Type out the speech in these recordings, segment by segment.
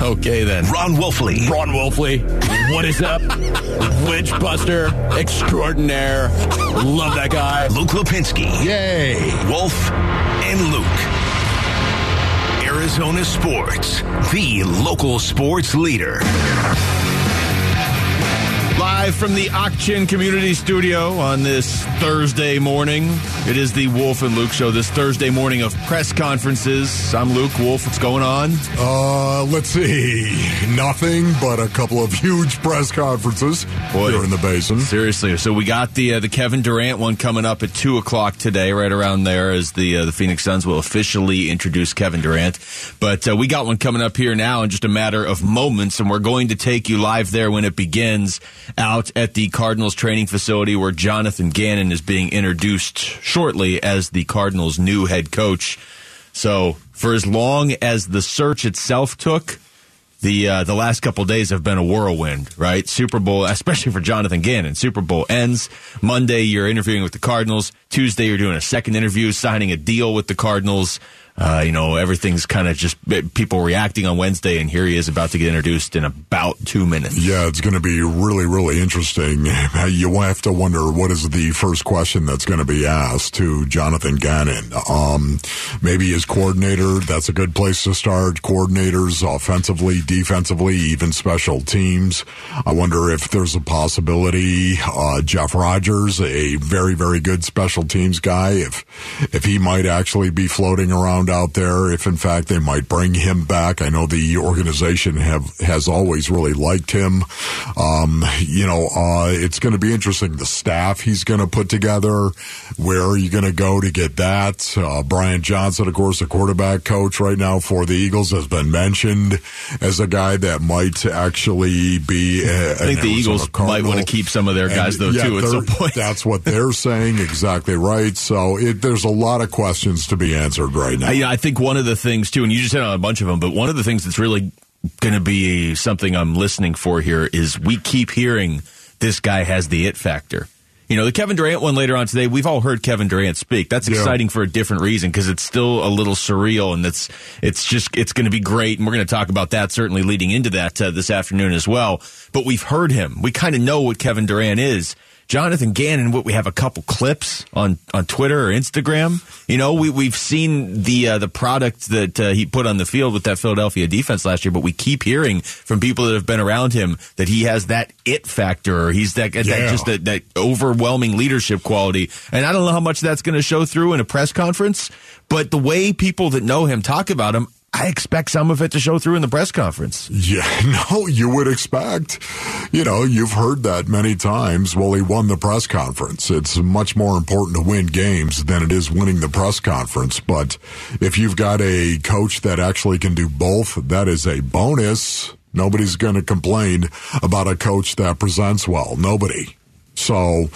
Okay, then. Ron Wolfley. Ron Wolfley, what is up? Witchbuster extraordinaire. Love that guy. Luke Lapinski. Yay. Wolf and Luke. Arizona Sports, the local sports leader. Live from the Auction Community Studio on this Thursday morning. It is the Wolf and Luke show this Thursday morning of press conferences. I'm Luke Wolf. What's going on? Uh, let's see. Nothing but a couple of huge press conferences Boy. here in the basin. Seriously, so we got the uh, the Kevin Durant one coming up at two o'clock today, right around there, as the uh, the Phoenix Suns will officially introduce Kevin Durant. But uh, we got one coming up here now in just a matter of moments, and we're going to take you live there when it begins out at the Cardinals training facility where Jonathan Gannon is being introduced shortly as the Cardinals' new head coach. So for as long as the search itself took, the uh, the last couple days have been a whirlwind, right? Super Bowl, especially for Jonathan Gannon. Super Bowl ends Monday. You're interviewing with the Cardinals. Tuesday, you're doing a second interview, signing a deal with the Cardinals. Uh, you know, everything's kind of just people reacting on Wednesday, and here he is about to get introduced in about two minutes. Yeah, it's going to be really, really interesting. You have to wonder what is the first question that's going to be asked to Jonathan Gannon. Um, maybe his coordinator. That's a good place to start. Coordinators, offensively, defensively, even special teams. I wonder if there's a possibility. Uh, Jeff Rodgers, a very, very good special teams guy, if if he might actually be floating around out there, if in fact they might bring him back. I know the organization have has always really liked him. Um, you know, uh, it's going to be interesting the staff he's going to put together. Where are you going to go to get that? Uh, Brian Johnson, of course, the quarterback coach right now for the Eagles, has been mentioned as a guy that might actually be. A, I think the Eagles might want to keep some of their guys and, though yeah, too at some point. That's what they're saying. Exactly right. So it, there's a lot of questions to be answered right now. I, I think one of the things too, and you just hit on a bunch of them, but one of the things that's really going to be something I'm listening for here is we keep hearing this guy has the it factor. You know, the Kevin Durant one later on today, we've all heard Kevin Durant speak. That's Yeah. exciting for a different reason because it's still a little surreal and it's, it's just, it's going to be great. And we're going to talk about that certainly leading into that uh, this afternoon as well. But we've heard him. We kind of know what Kevin Durant is. Jonathan Gannon, what we have a couple clips on, on Twitter or Instagram. You know, we, we've seen the, uh, the product that uh, he put on the field with that Philadelphia defense last year, but we keep hearing from people that have been around him that he has that it factor or he's that, that just that, that overwhelming leadership quality. And I don't know how much that's going to show through in a press conference, but the way people that know him talk about him, I expect some of it to show through in the press conference. Yeah, no, you would expect. You know, you've heard that many times. Well, he won the press conference. It's much more important to win games than it is winning the press conference. But if you've got a coach that actually can do both, that is a bonus. Nobody's going to complain about a coach that presents well. Nobody. So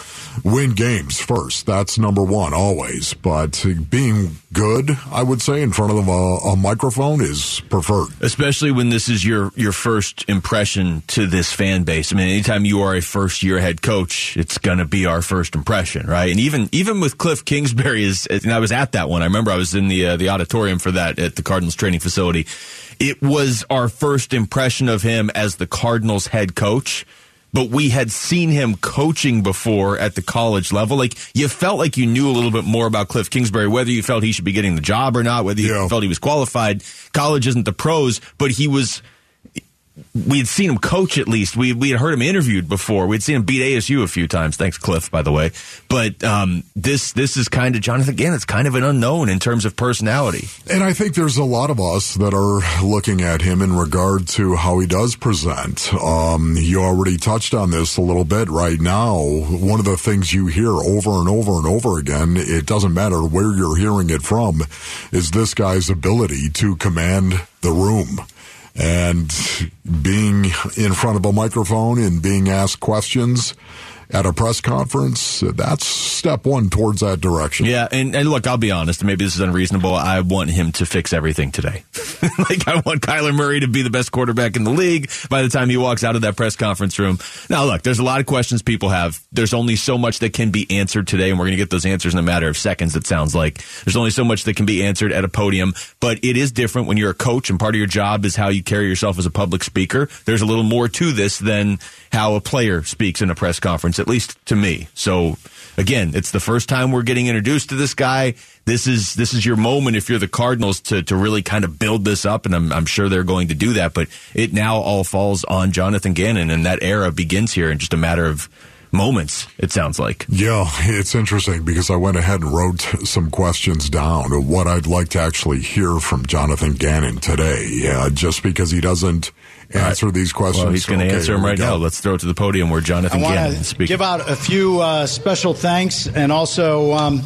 win games first. That's number one always. But being good, I would say, in front of a, a microphone is preferred. especially when this is your your first impression to this fan base. I mean, anytime you are a first year head coach, it's going to be our first impression, right? And even even with Cliff Kingsbury is, and I was at that one. I remember I was in the uh, the auditorium for that at the Cardinals training facility. It was our first impression of him as the Cardinals head coach. But we had seen him coaching before at the college level. Like you felt like you knew a little bit more about Cliff Kingsbury, whether you felt he should be getting the job or not, whether you Yeah. felt he was qualified. College isn't the pros, but he was. We had seen him coach at least. We we had heard him interviewed before. We'd seen him beat ASU a few times. Thanks, Cliff, by the way. But um, this this is kind of Jonathan. Again, it's kind of an unknown in terms of personality. And I think there's a lot of us that are looking at him in regard to how he does present. Um, you already touched on this a little bit right now. One of the things you hear over and over and over again, it doesn't matter where you're hearing it from, is this guy's ability to command the room. And being in front of a microphone and being asked questions at a press conference, that's step one towards that direction. Yeah, and, and look, I'll be honest, maybe this is unreasonable. I want him to fix everything today. like, I want Kyler Murray to be the best quarterback in the league by the time he walks out of that press conference room. Now, look, there's a lot of questions people have. There's only so much that can be answered today, and we're going to get those answers in a matter of seconds, it sounds like. There's only so much that can be answered at a podium, but it is different when you're a coach, and part of your job is how you carry yourself as a public speaker. There's a little more to this than how a player speaks in a press conference, at least to me. So again, it's the first time we're getting introduced to this guy. This is this is your moment if you're the Cardinals to to really kind of build this up, and I'm, I'm sure they're going to do that. But it now all falls on Jonathan Gannon, and that era begins here in just a matter of moments, it sounds like. Yeah, it's interesting because I went ahead and wrote some questions down of what I'd like to actually hear from Jonathan Gannon today. Yeah, just because he doesn't answer right. these questions. Well, he's going to okay, answer them right now. Let's throw it to the podium where Jonathan Gannon is speaking. Give out a few uh, special thanks and also um,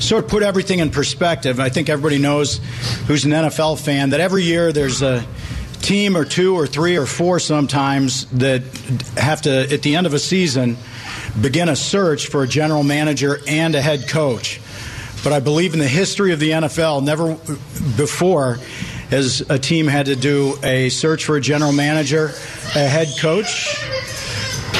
sort of put everything in perspective. I think everybody knows who's an NFL fan that every year there's a team or two or three or four sometimes that have to, at the end of a season, begin a search for a general manager and a head coach. But I believe in the history of the NFL, never before has a team had to do a search for a general manager, a head coach.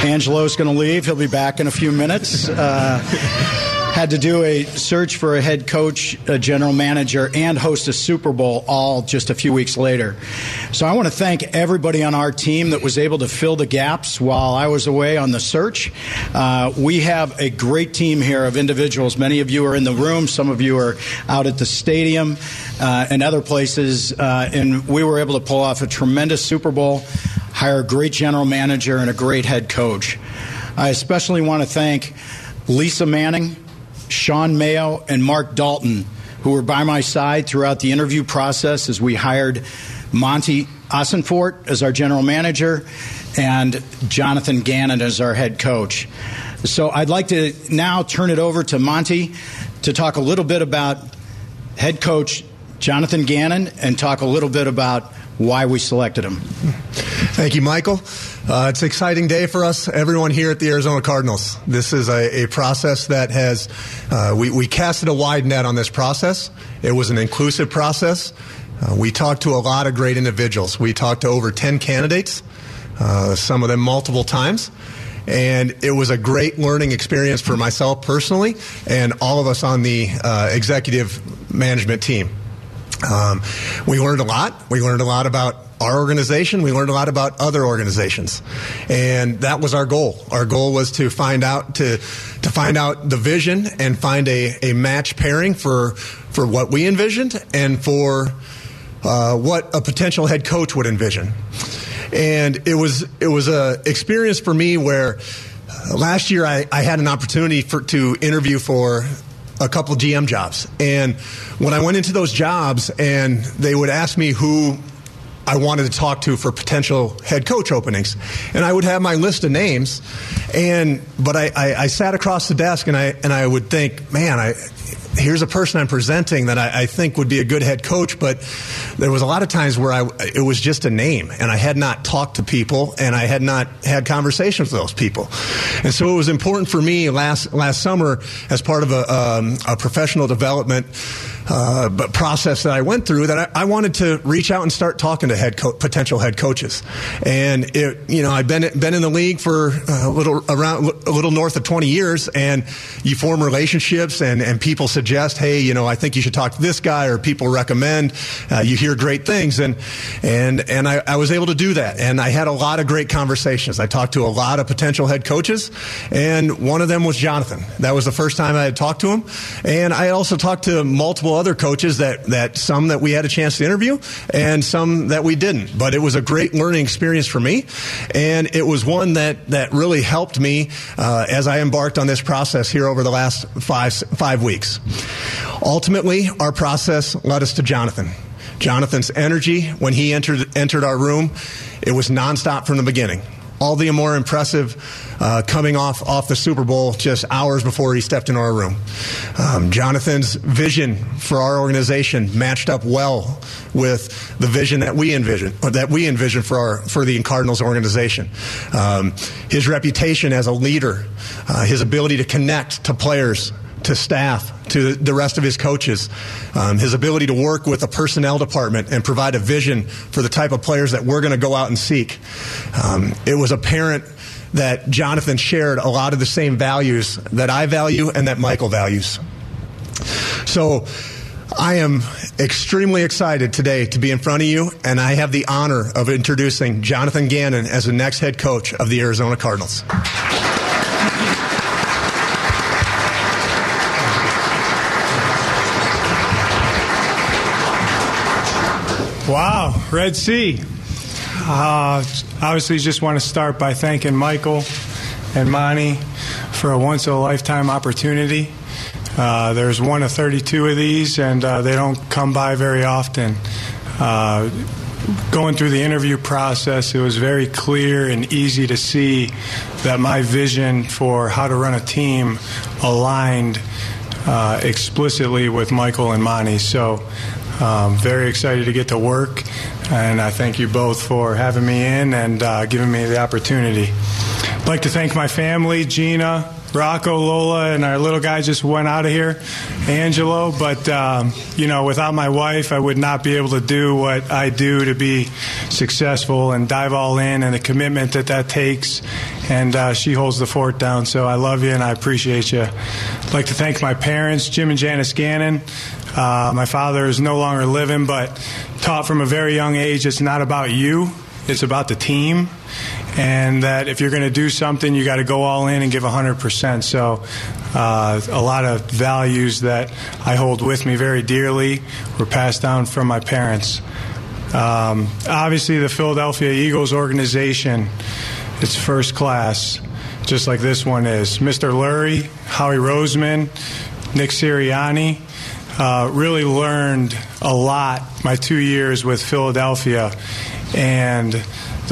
Angelo's going to leave. He'll be back in a few minutes. Uh, had to do a search for a head coach, a general manager, and host a Super Bowl all just a few weeks later. So I want to thank everybody on our team that was able to fill the gaps while I was away on the search. Uh, we have a great team here of individuals. Many of you are in the room, some of you are out at the stadium uh, and other places, uh, and we were able to pull off a tremendous Super Bowl, hire a great general manager, and a great head coach. I especially want to thank Lisa Manning, Sean Mayo, and Mark Dalton, who were by my side throughout the interview process as we hired Monty Ossenfort as our general manager and Jonathan Gannon as our head coach. So I'd like to now turn it over to Monty to talk a little bit about head coach Jonathan Gannon and talk a little bit about why we selected him. Thank you, Michael. Uh, it's an exciting day for us, everyone here at the Arizona Cardinals. This is a, a process that has, uh, we, we casted a wide net on this process. It was an inclusive process. Uh, we talked to a lot of great individuals. We talked to over 10 candidates, uh, some of them multiple times. And it was a great learning experience for myself personally and all of us on the uh, executive management team. Um, we learned a lot. We learned a lot about our organization. We learned a lot about other organizations, and that was our goal. Our goal was to find out to to find out the vision and find a, a match pairing for for what we envisioned and for uh, what a potential head coach would envision. And it was it was a experience for me where uh, last year I, I had an opportunity for to interview for a couple GM jobs. And when I went into those jobs and they would ask me who I wanted to talk to for potential head coach openings. And I would have my list of names, and but I, I, I sat across the desk and I and I would think, man, I here's a person I'm presenting that I, I, think would be a good head coach, but there was a lot of times where I, it was just a name, and I had not talked to people, and I had not had conversations with those people, and so it was important for me last last summer as part of a, um, a professional development uh, process that I went through that I, I, wanted to reach out and start talking to head co- potential head coaches. And it, you know, I've been been in the league for a little around a little north of 20 years, and you form relationships, and and people suggest, hey, you know, I think you should talk to this guy, or people recommend. Uh, you hear great things, and and and I, I was able to do that, and I had a lot of great conversations. I talked to a lot of potential head coaches, and one of them was Jonathan. That was the first time I had talked to him, and I also talked to multiple couple other coaches that, that some that we had a chance to interview and some that we didn't. But it was a great learning experience for me. And it was one that, that really helped me uh, as I embarked on this process here over the last five, five weeks. Ultimately, our process led us to Jonathan. Jonathan's energy when he entered, entered our room, it was nonstop from the beginning all the more impressive uh, coming off off the Super Bowl just hours before he stepped in our room. Um, Jonathan's vision for our organization matched up well with the vision that we envision that we envision for our for the Cardinals organization. Um, his reputation as a leader, uh, his ability to connect to players to staff, to the rest of his coaches, um, his ability to work with the personnel department and provide a vision for the type of players that we're going to go out and seek. Um, it was apparent that Jonathan shared a lot of the same values that I value and that Michael values. So, I am extremely excited today to be in front of you, and I have the honor of introducing Jonathan Gannon as the next head coach of the Arizona Cardinals. Red Sea. Uh, obviously, just want to start by thanking Michael and Monty for a once in a lifetime opportunity. Uh, there's one of 32 of these, and uh, they don't come by very often. Uh, going through the interview process, it was very clear and easy to see that my vision for how to run a team aligned uh, explicitly with Michael and Monty. So um, very excited to get to work, and I thank you both for having me in and uh, giving me the opportunity. I'd like to thank my family, Gina, Rocco, Lola, and our little guy just went out of here, Angelo. But, um, you know, without my wife, I would not be able to do what I do to be successful and dive all in and the commitment that that takes. And uh, she holds the fort down. So I love you and I appreciate you. I'd like to thank my parents, Jim and Janice Gannon. Uh, my father is no longer living, but taught from a very young age it's not about you, it's about the team. And that if you're going to do something, you got to go all in and give 100%. So, uh, a lot of values that I hold with me very dearly were passed down from my parents. Um, obviously, the Philadelphia Eagles organization, it's first class, just like this one is. Mr. Lurie, Howie Roseman, Nick Sirianni, uh, really learned a lot my two years with Philadelphia and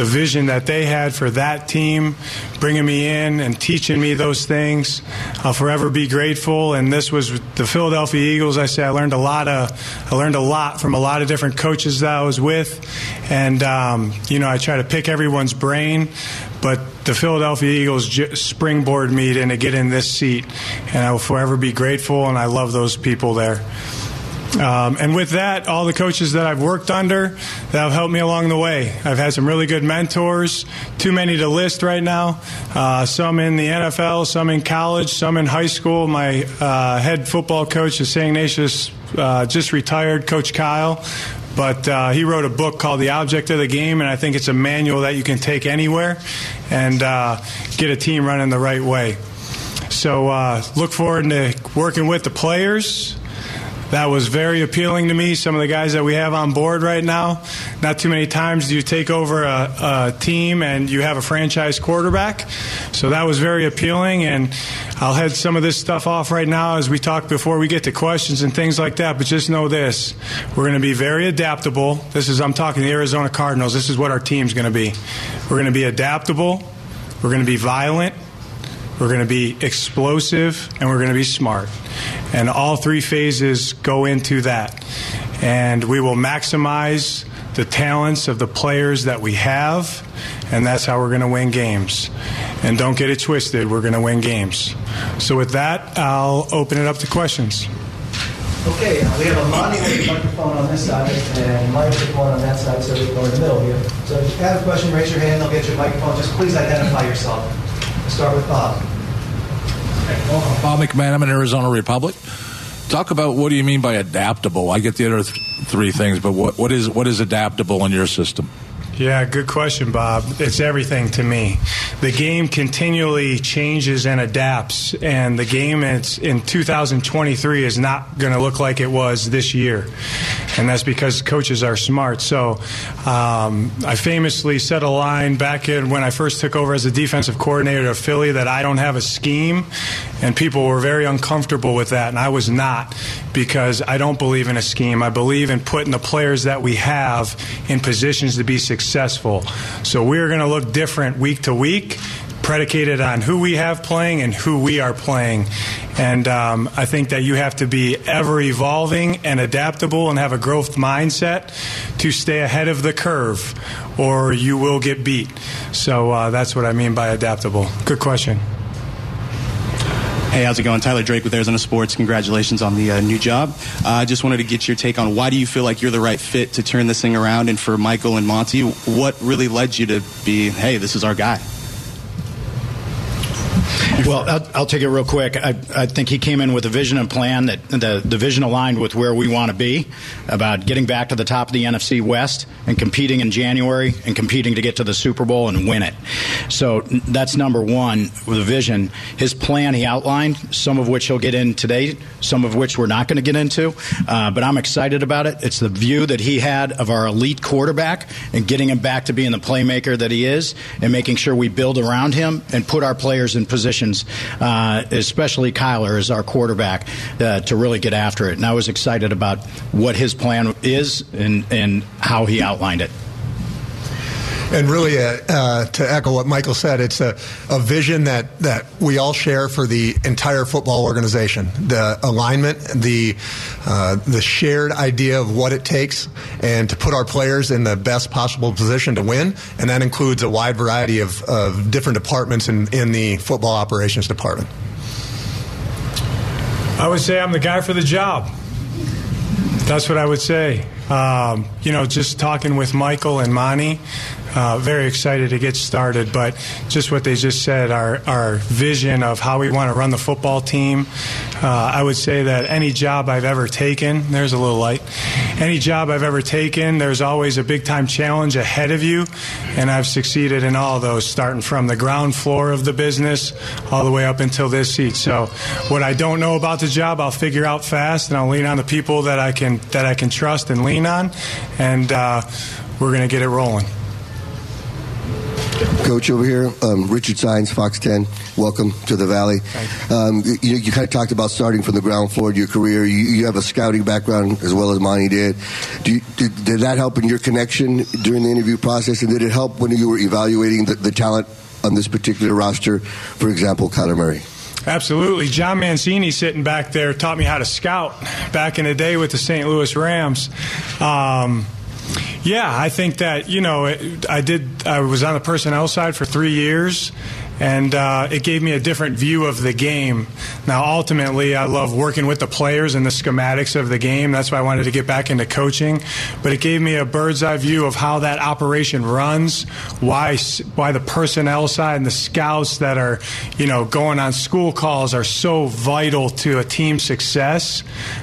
the vision that they had for that team, bringing me in and teaching me those things. I'll forever be grateful. And this was the Philadelphia Eagles. I say I learned a lot of, I learned a lot from a lot of different coaches that I was with, and um, you know I try to pick everyone's brain, but the Philadelphia Eagles springboard me to get in this seat, and I will forever be grateful. And I love those people there. Um, and with that, all the coaches that I've worked under that have helped me along the way. I've had some really good mentors, too many to list right now. Uh, some in the NFL, some in college, some in high school. My uh, head football coach is St. Ignatius, uh, just retired, Coach Kyle. But uh, he wrote a book called The Object of the Game, and I think it's a manual that you can take anywhere and uh, get a team running the right way. So uh, look forward to working with the players that was very appealing to me. Some of the guys that we have on board right now, not too many times do you take over a, a team and you have a franchise quarterback. So that was very appealing, and I'll head some of this stuff off right now as we talk before we get to questions and things like that. But just know this: we're going to be very adaptable. This is I'm talking the Arizona Cardinals. This is what our team's going to be. We're going to be adaptable. We're going to be violent. We're going to be explosive, and we're going to be smart. And all three phases go into that. And we will maximize the talents of the players that we have, and that's how we're going to win games. And don't get it twisted, we're going to win games. So, with that, I'll open it up to questions. Okay, uh, we have a microphone on this side and microphone on that side, so we go in the middle here. So if you have a question, raise your hand, they'll get your microphone. Just please identify yourself. We'll start with Bob. Bob McManaman, I'm in Arizona Republic. Talk about what do you mean by adaptable? I get the other th- three things, but what, what is what is adaptable in your system? Yeah, good question, Bob. It's everything to me. The game continually changes and adapts, and the game in 2023 is not going to look like it was this year. and that's because coaches are smart. So um, I famously set a line back in when I first took over as a defensive coordinator at Philly that I don't have a scheme, and people were very uncomfortable with that, and I was not because I don't believe in a scheme. I believe in putting the players that we have in positions to be successful. So we're going to look different week to week predicated on who we have playing and who we are playing. And um, I think that you have to be ever evolving and adaptable and have a growth mindset to stay ahead of the curve, or you will get beat. So uh, that's what I mean by adaptable. Good question. Hey, how's it going? Tyler Drake with Arizona Sports. Congratulations on the uh, new job. I uh, just wanted to get your take on why do you feel like you're the right fit to turn this thing around? And for Michael and Monty, what really led you to be, hey, this is our guy? Well, I'll, I'll, take it real quick. I, I, think he came in with a vision and plan that the, the vision aligned with where we want to be about getting back to the top of the NFC West and competing in January and competing to get to the Super Bowl and win it. So that's number one with the vision. His plan he outlined, some of which he'll get in today, some of which we're not going to get into. Uh, but I'm excited about it. It's the view that he had of our elite quarterback and getting him back to being the playmaker that he is and making sure we build around him and put our players in positions, uh, especially Kyler as our quarterback, uh, to really get after it. And I was excited about what his plan is and, and how he outlined it. And really, uh, uh, to echo what Michael said, it's a, a vision that, that we all share for the entire football organization. The alignment, the uh, the shared idea of what it takes, and to put our players in the best possible position to win, and that includes a wide variety of, of different departments in, in the football operations department. I would say I'm the guy for the job. That's what I would say. Um, you know, just talking with Michael and Monty, uh, very excited to get started. But just what they just said, our, our vision of how we want to run the football team, uh, I would say that any job I've ever taken, there's a little light, any job I've ever taken, there's always a big time challenge ahead of you. And I've succeeded in all those, starting from the ground floor of the business all the way up until this seat. So what I don't know about the job, I'll figure out fast, and I'll lean on the people that I can that I can trust and lean on, and uh, we're going to get it rolling. Coach over here, um, Richard Sines, Fox 10. Welcome to the Valley. Um, you, you, kind of talked about starting from the ground floor of your career. You, you have a scouting background as well as Monty did. You, did. Did that help in your connection during the interview process? And did it help when you were evaluating the, the talent on this particular roster? For example, Kyler Murray. Absolutely. John Mancini sitting back there taught me how to scout back in the day with the St. Louis Rams. Um, yeah, I think that you know I did. I was on the personnel side for three years, and uh, it gave me a different view of the game. Now, ultimately, I love working with the players and the schematics of the game. That's why I wanted to get back into coaching. But it gave me a bird's eye view of how that operation runs, why why the personnel side and the scouts that are you know going on school calls are so vital to a team's success.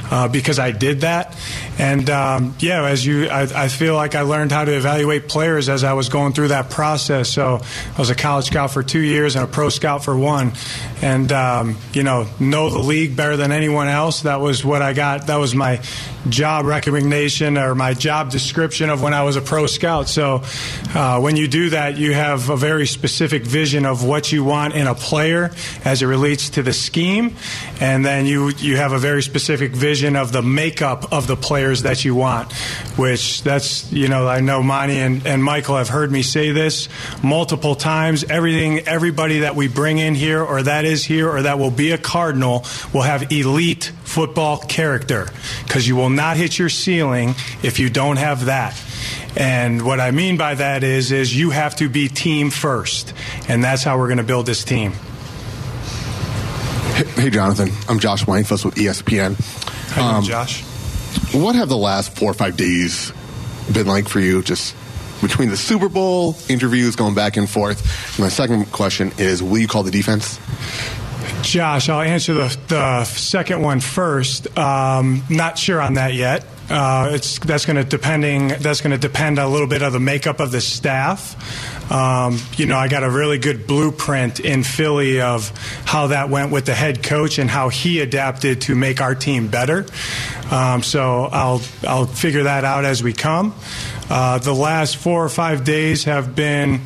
Uh, because I did that, and um, yeah, as you, I, I feel like I learned how to evaluate players as I was going through that process. So I was a college scout for two years years and a pro scout for one, and um, you know know the league better than anyone else. That was what I got. That was my job recognition or my job description of when I was a pro scout. So uh, when you do that, you have a very specific vision of what you want in a player as it relates to the scheme, and then you you have a very specific vision of the makeup of the players that you want. Which that's you know I know Monty and, and Michael have heard me say this multiple times. Everything every everybody that we bring in here or that is here or that will be a Cardinal will have elite football character because you will not hit your ceiling if you don't have that. And what I mean by that is is you have to be team first. And that's how we're going to build this team. Hey, Jonathan. I'm Josh Weinfuss with ESPN. Hi, um, Josh. What have the last four or five days been like for you? Just between the Super Bowl interviews going back and forth. My second question is Will you call the defense? Josh, I'll answer the, the second one first. Um, not sure on that yet. Uh, it's that's going to depending that's going to depend a little bit of the makeup of the staff. Um, you know, I got a really good blueprint in Philly of how that went with the head coach and how he adapted to make our team better. Um, so I'll I'll figure that out as we come. Uh, the last four or five days have been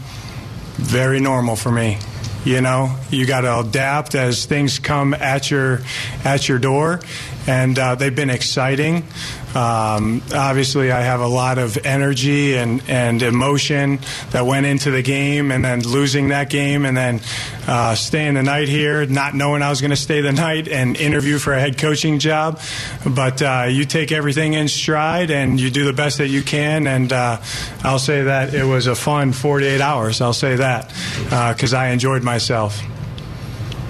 very normal for me. You know, you got to adapt as things come at your at your door, and uh, they've been exciting. Um, obviously, I have a lot of energy and, and emotion that went into the game, and then losing that game, and then uh, staying the night here, not knowing I was going to stay the night and interview for a head coaching job. But uh, you take everything in stride and you do the best that you can. And uh, I'll say that it was a fun 48 hours. I'll say that because I enjoyed myself.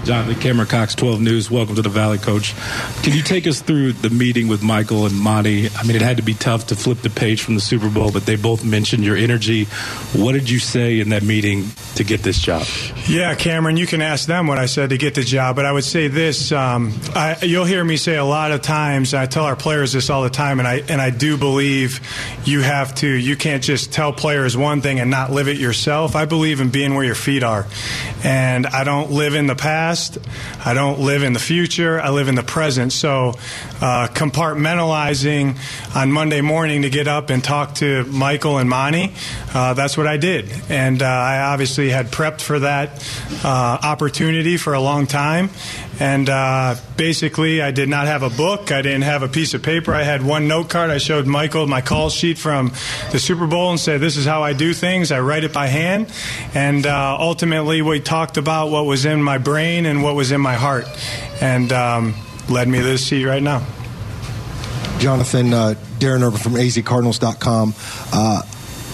Jonathan Cameron Cox, 12 News. Welcome to the Valley, Coach. Can you take us through the meeting with Michael and Monty? I mean, it had to be tough to flip the page from the Super Bowl, but they both mentioned your energy. What did you say in that meeting to get this job? Yeah, Cameron, you can ask them what I said to get the job, but I would say this: um, I, you'll hear me say a lot of times. I tell our players this all the time, and I and I do believe you have to. You can't just tell players one thing and not live it yourself. I believe in being where your feet are, and I don't live in the past. I don't live in the future. I live in the present. So, uh, compartmentalizing on Monday morning to get up and talk to Michael and Monty, uh, that's what I did. And uh, I obviously had prepped for that uh, opportunity for a long time. And uh, basically, I did not have a book. I didn't have a piece of paper. I had one note card. I showed Michael my call sheet from the Super Bowl and said, This is how I do things. I write it by hand. And uh, ultimately, we talked about what was in my brain and what was in my heart. And um, led me to this seat right now. Jonathan, uh, Darren Urban from azcardinals.com. Uh,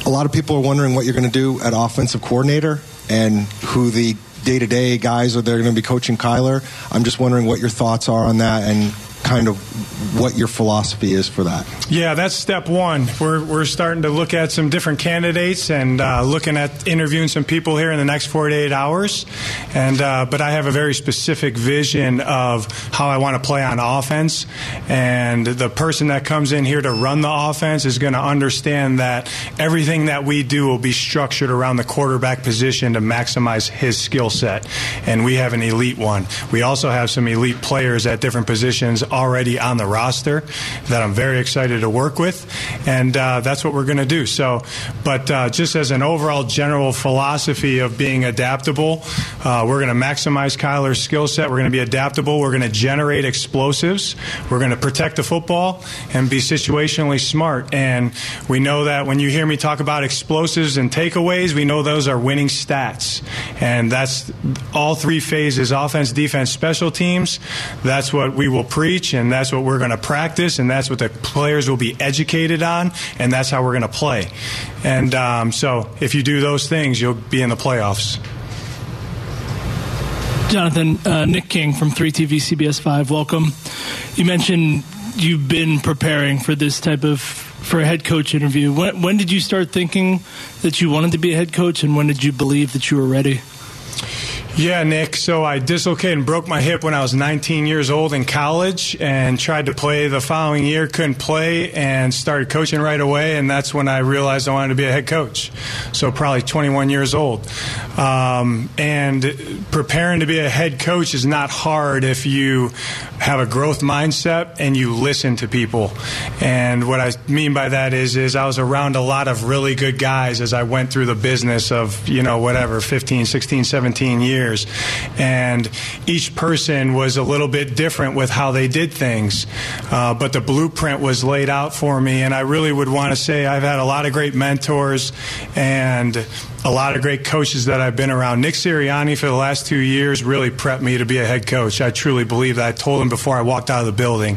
a lot of people are wondering what you're going to do at offensive coordinator and who the day to day guys are they're going to be coaching Kyler. I'm just wondering what your thoughts are on that and kind of what your philosophy is for that. Yeah, that's step one. We're, we're starting to look at some different candidates and uh, looking at interviewing some people here in the next 48 hours. And uh, but I have a very specific vision of how I want to play on offense. And the person that comes in here to run the offense is going to understand that everything that we do will be structured around the quarterback position to maximize his skill set. And we have an elite one. We also have some elite players at different positions already on the roster that I'm very excited to work with, and uh, that's what we're going to do. So, but uh, just as an overall general philosophy of being adaptable, uh, we're going to maximize Kyler's skill set. We're going to be adaptable. We're going to generate explosives. We're going to protect the football and be situationally smart. And we know that when you hear me talk about explosives and takeaways, we know those are winning stats, and that's all three phases: offense, defense, special teams. That's what we will preach and that's what we're going to practice, and that's what the players will be educated on, and that's how we're going to play. And um, so, if you do those things, you'll be in the playoffs. Jonathan, uh, Nick King from 3TV CBS 5, welcome. You mentioned you've been preparing for this type of for a head coach interview. When, when did you start thinking that you wanted to be a head coach, and when did you believe that you were ready? Yeah, Nick. So I dislocated and broke my hip when I was 19 years old in college and tried to play the following year, couldn't play, and started coaching right away. And that's when I realized I wanted to be a head coach. So probably 21 years old. Um, and preparing to be a head coach is not hard if you have a growth mindset and you listen to people. And what I mean by that is, is I was around a lot of really good guys as I went through the business of, you know, whatever, 15, 16, 17 years years. And each person was a little bit different with how they did things. Uh, but the blueprint was laid out for me. And I really would want to say I've had a lot of great mentors and a lot of great coaches that I've been around. Nick Sirianni for the last two years really prepped me to be a head coach. I truly believe that. I told him before I walked out of the building.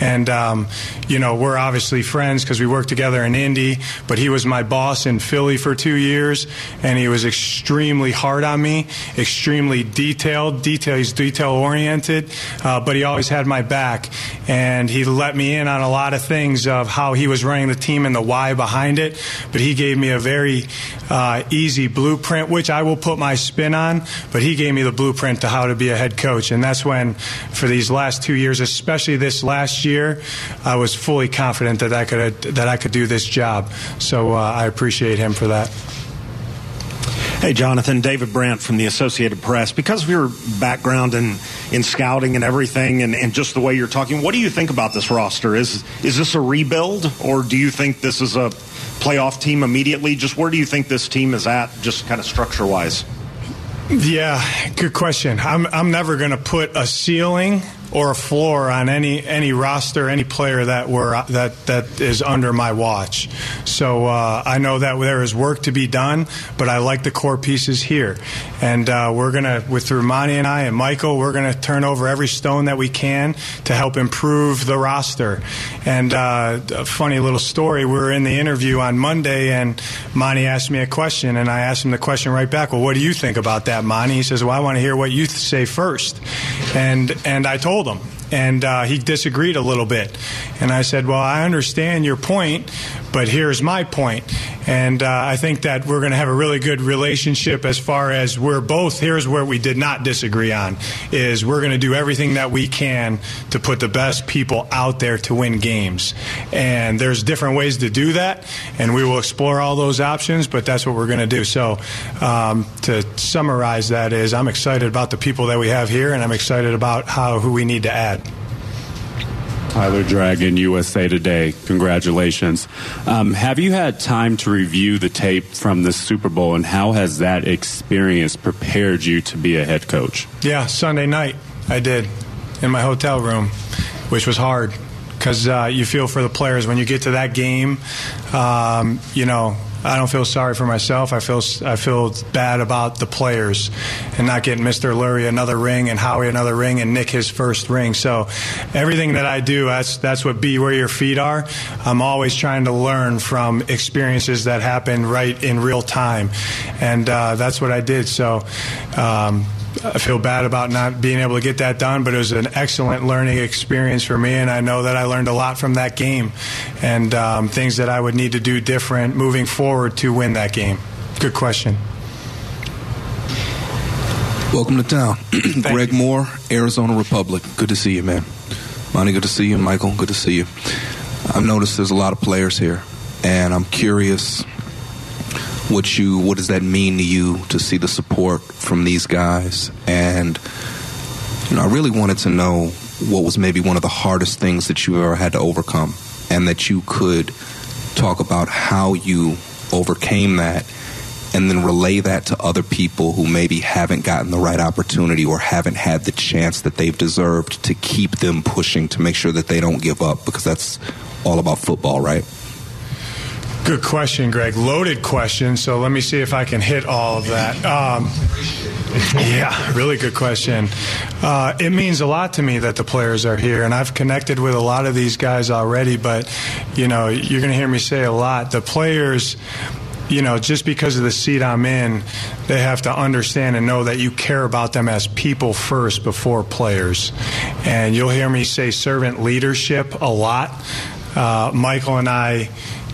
And, um, you know, we're obviously friends because we worked together in Indy, but he was my boss in Philly for two years, and he was extremely hard on me, extremely detailed. Detail. He's detail oriented, uh, but he always had my back, and he let me in on a lot of things of how he was running the team and the why behind it. But he gave me a very uh, easy blueprint, which I will put my spin on. But he gave me the blueprint to how to be a head coach, and that's when, for these last two years, especially this last year, I was fully confident that I could that I could do this job. So uh, I appreciate him for that. Hey, Jonathan, David Brandt from the Associated Press. Because of your background in, in scouting and everything, and, and just the way you're talking, what do you think about this roster? Is is this a rebuild, or do you think this is a playoff team immediately? Just where do you think this team is at, just kind of structure wise? Yeah, good question. I'm I'm never going to put a ceiling or a floor on any any roster, any player that were that that is under my watch. So uh, I know that there is work to be done, but I like the core pieces here, and uh, we're gonna with Romani and I and Michael, we're gonna turn over every stone that we can to help improve the roster. And uh, a funny little story: we were in the interview on Monday, and Monty asked me a question, and I asked him the question right back. Well, what do you think about that, Monty? He says, Well, I want to hear what you say first, and and I told him and uh, he disagreed a little bit. And I said, Well, I understand your point, but here's my point. And uh, I think that we're going to have a really good relationship as far as we're both. Here's where we did not disagree on: is we're going to do everything that we can to put the best people out there to win games. And there's different ways to do that, and we will explore all those options. But that's what we're going to do. So, um, to summarize, that is, I'm excited about the people that we have here, and I'm excited about how who we need to add. Tyler Dragon, USA Today. Congratulations. Um, have you had time to review the tape from the Super Bowl, and how has that experience prepared you to be a head coach? Yeah, Sunday night I did in my hotel room, which was hard because uh, you feel for the players when you get to that game. Um, you know, I don't feel sorry for myself. I feel I feel bad about the players and not getting Mr. Lurie another ring and Howie another ring and Nick his first ring. So everything that I do, that's that's what be where your feet are. I'm always trying to learn from experiences that happen right in real time, and uh, that's what I did. So. Um, I feel bad about not being able to get that done, but it was an excellent learning experience for me, and I know that I learned a lot from that game and um, things that I would need to do different moving forward to win that game. Good question. Welcome to town. Greg Moore, Arizona Republic. Good to see you, man. Monty, good to see you. Michael, good to see you. I've noticed there's a lot of players here, and I'm curious what you what does that mean to you to see the support from these guys and you know I really wanted to know what was maybe one of the hardest things that you ever had to overcome and that you could talk about how you overcame that and then relay that to other people who maybe haven't gotten the right opportunity or haven't had the chance that they've deserved to keep them pushing to make sure that they don't give up because that's all about football, right? Good question, Greg. Loaded question. So let me see if I can hit all of that. Um, yeah, really good question. Uh, it means a lot to me that the players are here, and I've connected with a lot of these guys already. But you know, you're going to hear me say a lot. The players you know, just because of the seat I'm in, they have to understand and know that you care about them as people first before players. And you'll hear me say servant leadership a lot. Uh, Michael and I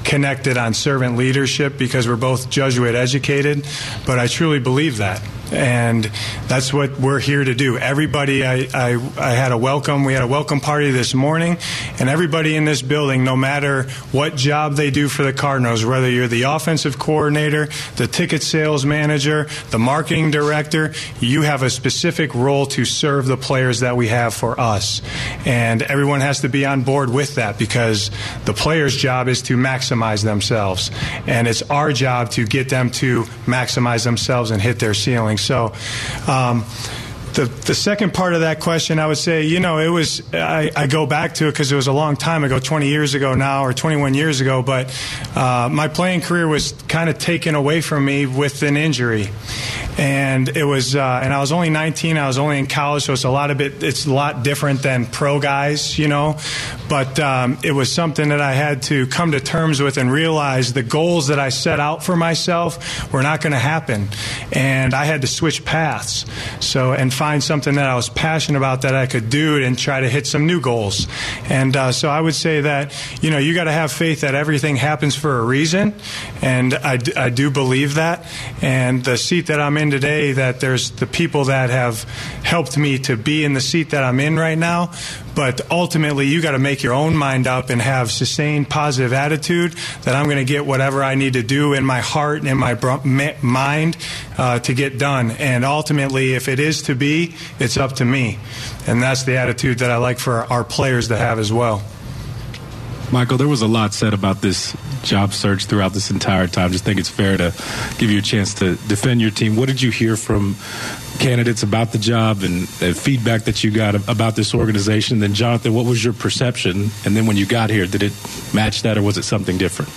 connected on servant leadership because we're both Jesuit educated, but I truly believe that and that's what we're here to do. Everybody, I, I, I, had a welcome. We had a welcome party this morning, and everybody in this building, no matter what job they do for the Cardinals, whether you're the offensive coordinator, the ticket sales manager, the marketing director, you have a specific role to serve the players that we have for us, and everyone has to be on board with that because the players' job is to maximize themselves, and it's our job to get them to maximize themselves and hit their ceiling. So, um, the the second part of that question, I would say, you know, it was I, I go back to it because it was a long time ago, 20 years ago now, or 21 years ago. But uh, my playing career was kind of taken away from me with an injury, and it was uh, and I was only 19. I was only in college, so it's a lot of it. It's a lot different than pro guys, you know. But um, it was something that I had to come to terms with and realize the goals that I set out for myself were not going to happen, and I had to switch paths. So and find something that I was passionate about that I could do and try to hit some new goals. And uh, so I would say that you know you got to have faith that everything happens for a reason, and I, I do believe that. And the seat that I'm in today, that there's the people that have helped me to be in the seat that I'm in right now. But ultimately, you got to make your own mind up and have sustained positive attitude that I'm going to get whatever I need to do in my heart and in my mind uh, to get done. And ultimately, if it is to be, it's up to me. And that's the attitude that I like for our players to have as well. Michael, there was a lot said about this job search throughout this entire time. Just think it's fair to give you a chance to defend your team. What did you hear from candidates about the job and, and feedback that you got about this organization? Then, Jonathan, what was your perception? And then when you got here, did it match that or was it something different?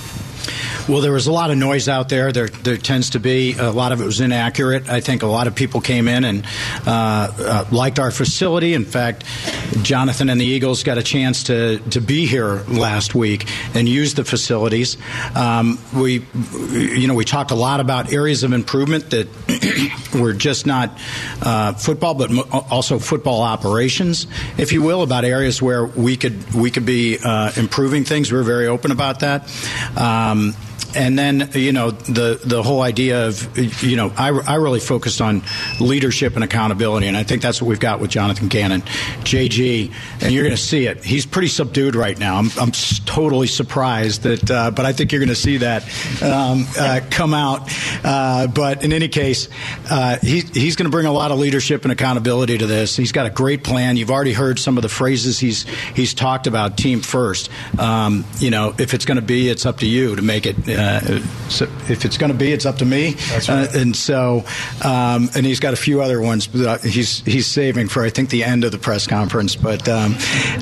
Well, there was a lot of noise out there. There, there tends to be a lot of it was inaccurate. I think a lot of people came in and uh, uh, liked our facility. In fact, Jonathan and the Eagles got a chance to to be here last week and use the facilities. Um, we, you know, we talked a lot about areas of improvement that were just not uh, football, but also football operations, if you will, about areas where we could we could be uh, improving things. We're very open about that. Um, and then you know the the whole idea of you know I, I really focused on leadership and accountability and I think that's what we've got with Jonathan Gannon. JG and you're going to see it. He's pretty subdued right now. I'm, I'm totally surprised that uh, but I think you're going to see that um, uh, come out. Uh, but in any case uh, he, he's going to bring a lot of leadership and accountability to this. He's got a great plan. You've already heard some of the phrases he's he's talked about team first. Um, you know if it's going to be it's up to you to make it so if it's going to be, it's up to me. That's right. Uh, and so, um, and he's got a few other ones that he's he's saving for I think the end of the press conference. But um,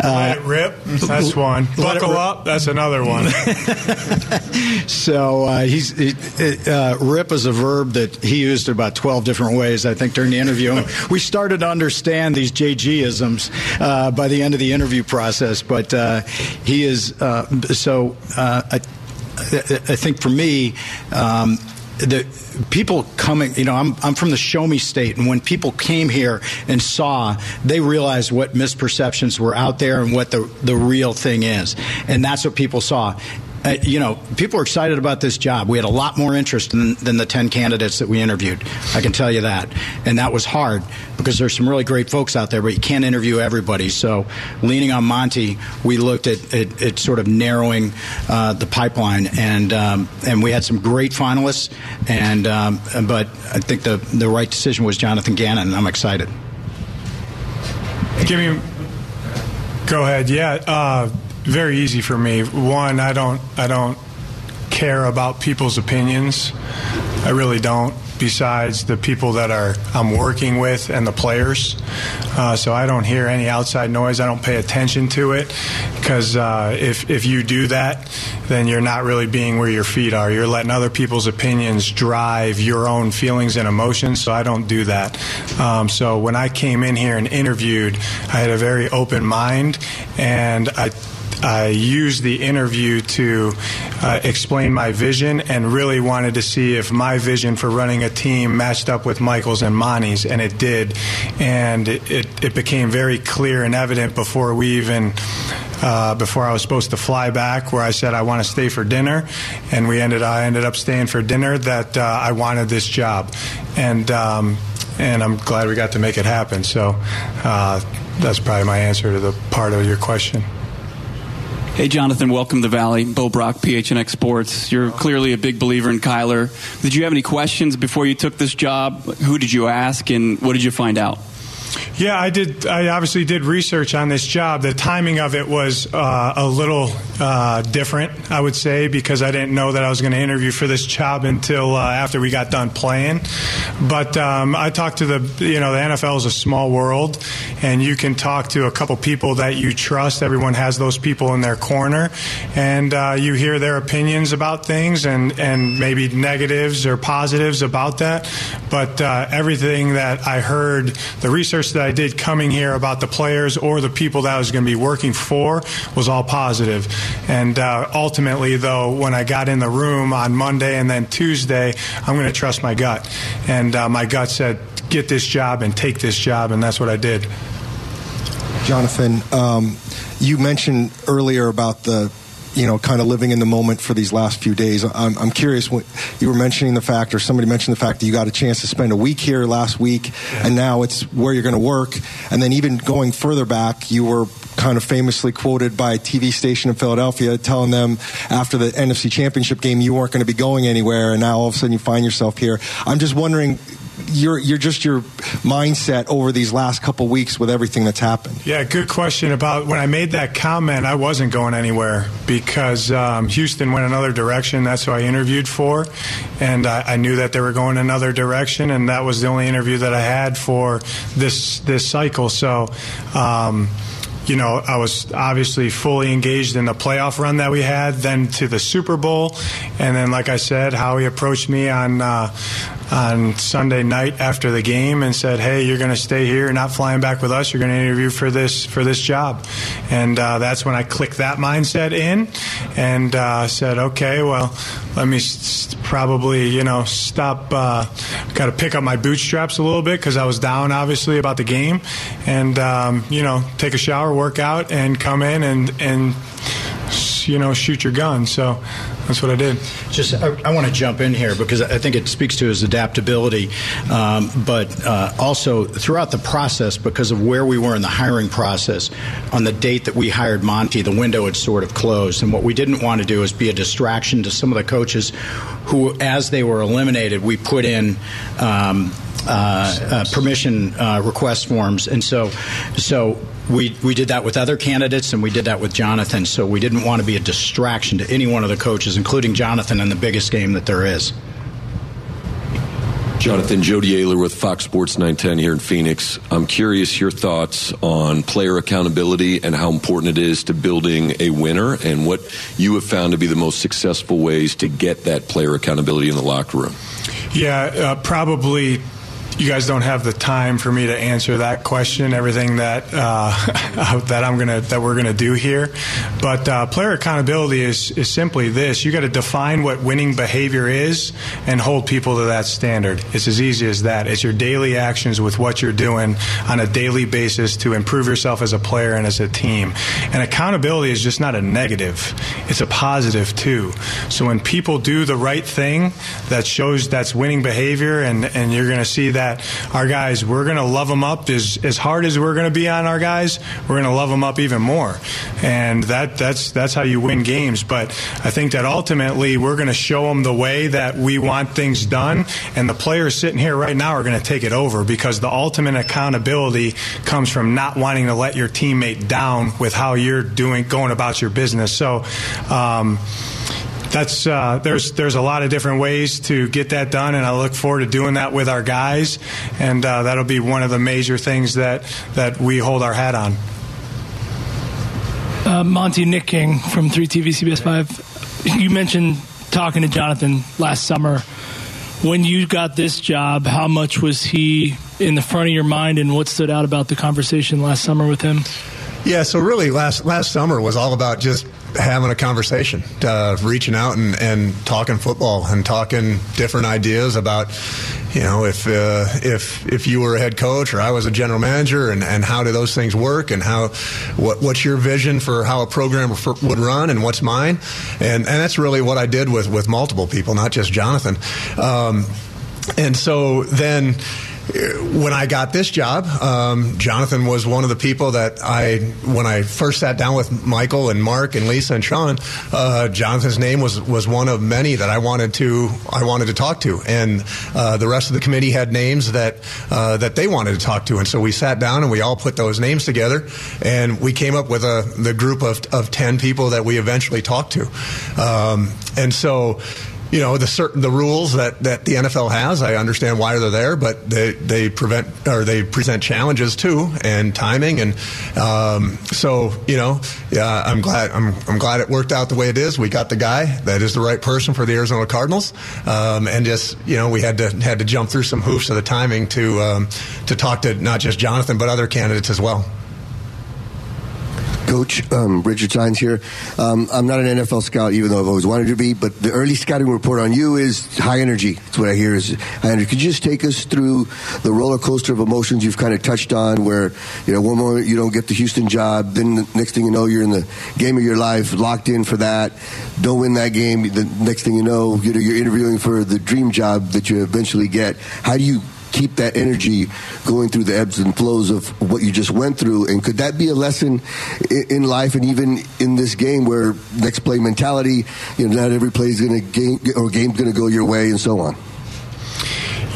Let it rip. That's one. Buckle up. That's another one. so uh, he's he, uh, rip is a verb that he used about twelve different ways. I think during the interview, we started to understand these JG-isms uh, by the end of the interview process. But uh, he is uh, so. Uh, I, I think for me. Um, the people coming, you know, I'm, I'm from the show me state, and when people came here and saw, they realized what misperceptions were out there and what the, the real thing is. And that's what people saw. Uh, you know, people are excited about this job. We had a lot more interest than, than the 10 candidates that we interviewed. I can tell you that. And that was hard because there's some really great folks out there, but you can't interview everybody. So, leaning on Monti, we looked at, at, at sort of narrowing uh, the pipeline. And, um, and we had some great finalists. And, um, but I think the, the right decision was Jonathan Gannon, and I'm excited. Give me. Go ahead. Yeah. Uh, very easy for me. One, I don't. I don't care about people's opinions. I really don't. Besides the people that are I'm working with and the players, uh, so I don't hear any outside noise. I don't pay attention to it because uh, if if you do that, then you're not really being where your feet are. You're letting other people's opinions drive your own feelings and emotions. So I don't do that. Um, so when I came in here and interviewed, I had a very open mind, and I I used the interview to uh, explain my vision and really wanted to see if my vision for running a team matched up with Michael's and Monti's, and it did. And it, it, it became very clear and evident before we even. Uh, before I was supposed to fly back, where I said I want to stay for dinner, and we ended. I ended up staying for dinner. That uh, I wanted this job, and um, and I'm glad we got to make it happen. So uh, that's probably my answer to the part of your question. Hey, Jonathan, welcome to the Valley. Bo Brack, PHNX Sports. You're clearly a big believer in Kyler. Did you have any questions before you took this job? Who did you ask, and what did you find out? Yeah, I did. I obviously did research on this job. The timing of it was uh, a little uh, different, I would say, because I didn't know that I was going to interview for this job until uh, after we got done playing. But um, I talked to the, you know, the NFL is a small world, and you can talk to a couple people that you trust. Everyone has those people in their corner, and uh, you hear their opinions about things, and and maybe negatives or positives about that. But uh, everything that I heard, the research that I did coming here about the players or the people that I was going to be working for was all positive. And uh, ultimately, though, when I got in the room on Monday and then Tuesday, I'm going to trust my gut. And uh, my gut said, get this job and take this job, and that's what I did. Jonathan, um, you mentioned earlier about the you know, kind of living in the moment for these last few days. I'm, I'm curious what you were mentioning the fact, or somebody mentioned the fact that you got a chance to spend a week here last week, and now it's where you're going to work. And then even going further back, you were kind of famously quoted by a TV station in Philadelphia telling them after the NFC Championship game you weren't going to be going anywhere, and now all of a sudden you find yourself here. I'm just wondering your your just your mindset over these last couple weeks with everything that's happened. Yeah, good question about when I made that comment. I wasn't going anywhere because um, Houston went another direction. That's who I interviewed for, and I, I, knew that they were going another direction, and that was the only interview that I had for this this cycle. So. Um, you know, I was obviously fully engaged in the playoff run that we had, then to the Super Bowl, and then, like I said, Howie approached me on uh, on Sunday night after the game and said, "Hey, you're going to stay here. You're not flying back with us. You're going to interview for this for this job." And uh, that's when I clicked that mindset in and uh, said, "Okay, well, let me probably you know stop. Uh, Got to pick up my bootstraps a little bit because I was down obviously about the game, and um, you know take a shower, work out, and come in and and you know shoot your gun." So that's what I did. Just, I, I want to jump in here because I think it speaks to his adaptability, um, but uh, also throughout the process, because of where we were in the hiring process, on the date that we hired Monti, the window had sort of closed, and what we didn't want to do is be a distraction to some of the coaches who, as they were eliminated, we put in. Um, uh, uh, permission uh, request forms, and so so we we did that with other candidates, and we did that with Jonathan. So we didn't want to be a distraction to any one of the coaches, including Jonathan, in the biggest game that there is. Jonathan Jody Oehler with Fox Sports 910 here in Phoenix. I'm curious your thoughts on player accountability and how important it is to building a winner and what you have found to be the most successful ways to get that player accountability in the locker room. Yeah, uh, probably you guys don't have the time for me to answer that question. Everything that uh, that I'm gonna that we're gonna do here, but uh, player accountability is is simply this: you got to define what winning behavior is and hold people to that standard. It's as easy as that. It's your daily actions with what you're doing on a daily basis to improve yourself as a player and as a team. And accountability is just not a negative; it's a positive too. So when people do the right thing, that shows that's winning behavior, and and you're to see that our guys, we're going to love them up as, as hard as we're going to be on our guys. We're going to love them up even more, and that that's that's how you win games. But I think that ultimately we're going to show them the way that we want things done, and the players sitting here right now are going to take it over because the ultimate accountability comes from not wanting to let your teammate down with how you're doing going about your business. So. Um, that's uh, there's there's a lot of different ways to get that done, and I look forward to doing that with our guys, and uh, that'll be one of the major things that that we hold our hat on. Uh, Monti Nick King from 3TV CBS 5. You mentioned talking to Jonathan last summer. When you got this job, how much was he in the front of your mind, and what stood out about the conversation last summer with him? Yeah, so really, last last summer was all about just having a conversation, uh, reaching out and, and talking football and talking different ideas about, you know, if uh, if if you were a head coach or I was a general manager, and, and how do those things work, and how what what's your vision for how a program would run, and what's mine, and and that's really what I did with with multiple people, not just Jonathan, um, and so then when I got this job, um, Jonathan was one of the people that I, when I first sat down with Michael and Mark and Lisa and Sean, uh, Jonathan's name was was one of many that I wanted to I wanted to talk to, and uh, the rest of the committee had names that uh, that they wanted to talk to, and so we sat down and we all put those names together, and we came up with a the group of of ten people that we eventually talked to, um, and so you know the certain the rules that, that the NFL has. I understand why they're there, but they they prevent or they present challenges too and timing and um, so you know yeah I'm glad I'm I'm glad it worked out the way it is. We got the guy that is the right person for the Arizona Cardinals, um, and just you know we had to had to jump through some hoops of the timing to um, to talk to not just Jonathan but other candidates as well. Coach um, Richard Sines here. Um, I'm not an NFL scout, even though I've always wanted to be. But the early scouting report on you is high energy. That's what I hear is high energy. Could you just take us through the roller coaster of emotions you've kind of touched on, where you know one moment you don't get the Houston job, then the next thing you know you're in the game of your life, locked in for that. Don't win that game. The next thing you know, you know you're interviewing for the dream job that you eventually get. How do you keep that energy going through the ebbs and flows of what you just went through? And could that be a lesson in life and even in this game where next play mentality, you know, not every play is going to game or game's going to go your way and so on?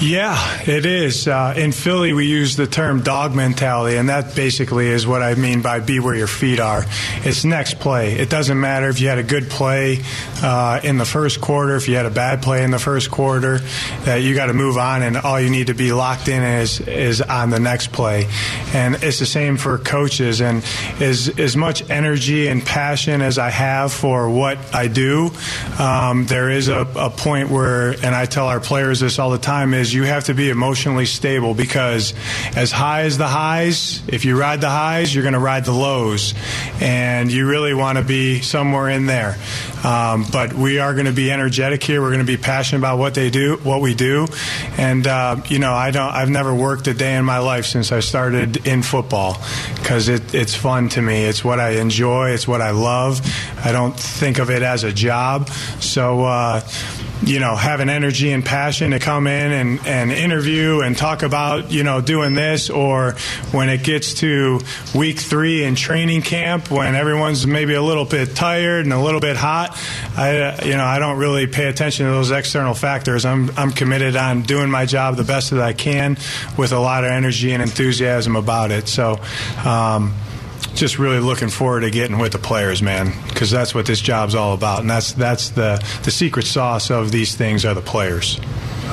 Yeah, it is. Uh, in Philly, we use the term dog mentality, and that basically is what I mean by be where your feet are. It's next play. It doesn't matter if you had a good play uh, in the first quarter, if you had a bad play in the first quarter, that you got to move on, and all you need to be locked in is is on the next play. And it's the same for coaches. And as as much energy and passion as I have for what I do, um, there is a, a point where, and I tell our players this all the time, is you have to be emotionally stable because as high as the highs, if you ride the highs, you're going to ride the lows. And you really want to be somewhere in there. Um, but we are going to be energetic here. We're going to be passionate about what they do, what we do. And, uh, you know, I don't, I've never worked a day in my life since I started in football because it, it's fun to me. It's what I enjoy. It's what I love. I don't think of it as a job. So, uh, you know, having energy and passion to come in and, and interview and talk about, you know, doing this, or when it gets to week three in training camp, when everyone's maybe a little bit tired and a little bit hot, I, you know, I don't really pay attention to those external factors. I'm, I'm committed on doing my job the best that I can with a lot of energy and enthusiasm about it. So, um, just really looking forward to getting with the players, man, because that's what this job's all about, and that's that's the the secret sauce of these things are the players.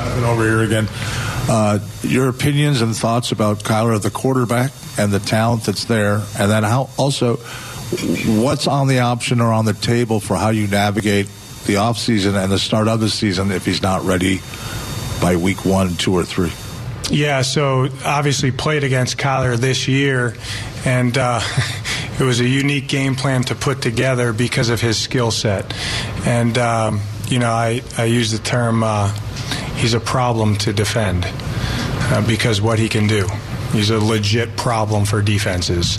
Jonathan, over here again. Uh, your opinions and thoughts about Kyler, the quarterback, and the talent that's there, and then how also what's on the option or on the table for how you navigate the offseason and the start of the season if he's not ready by week one, two, or three. Yeah, so obviously played against Kyler this year, and uh, it was a unique game plan to put together because of his skill set. And, um, you know, I, I use the term uh, he's a problem to defend uh, because what he can do. He's a legit problem for defenses.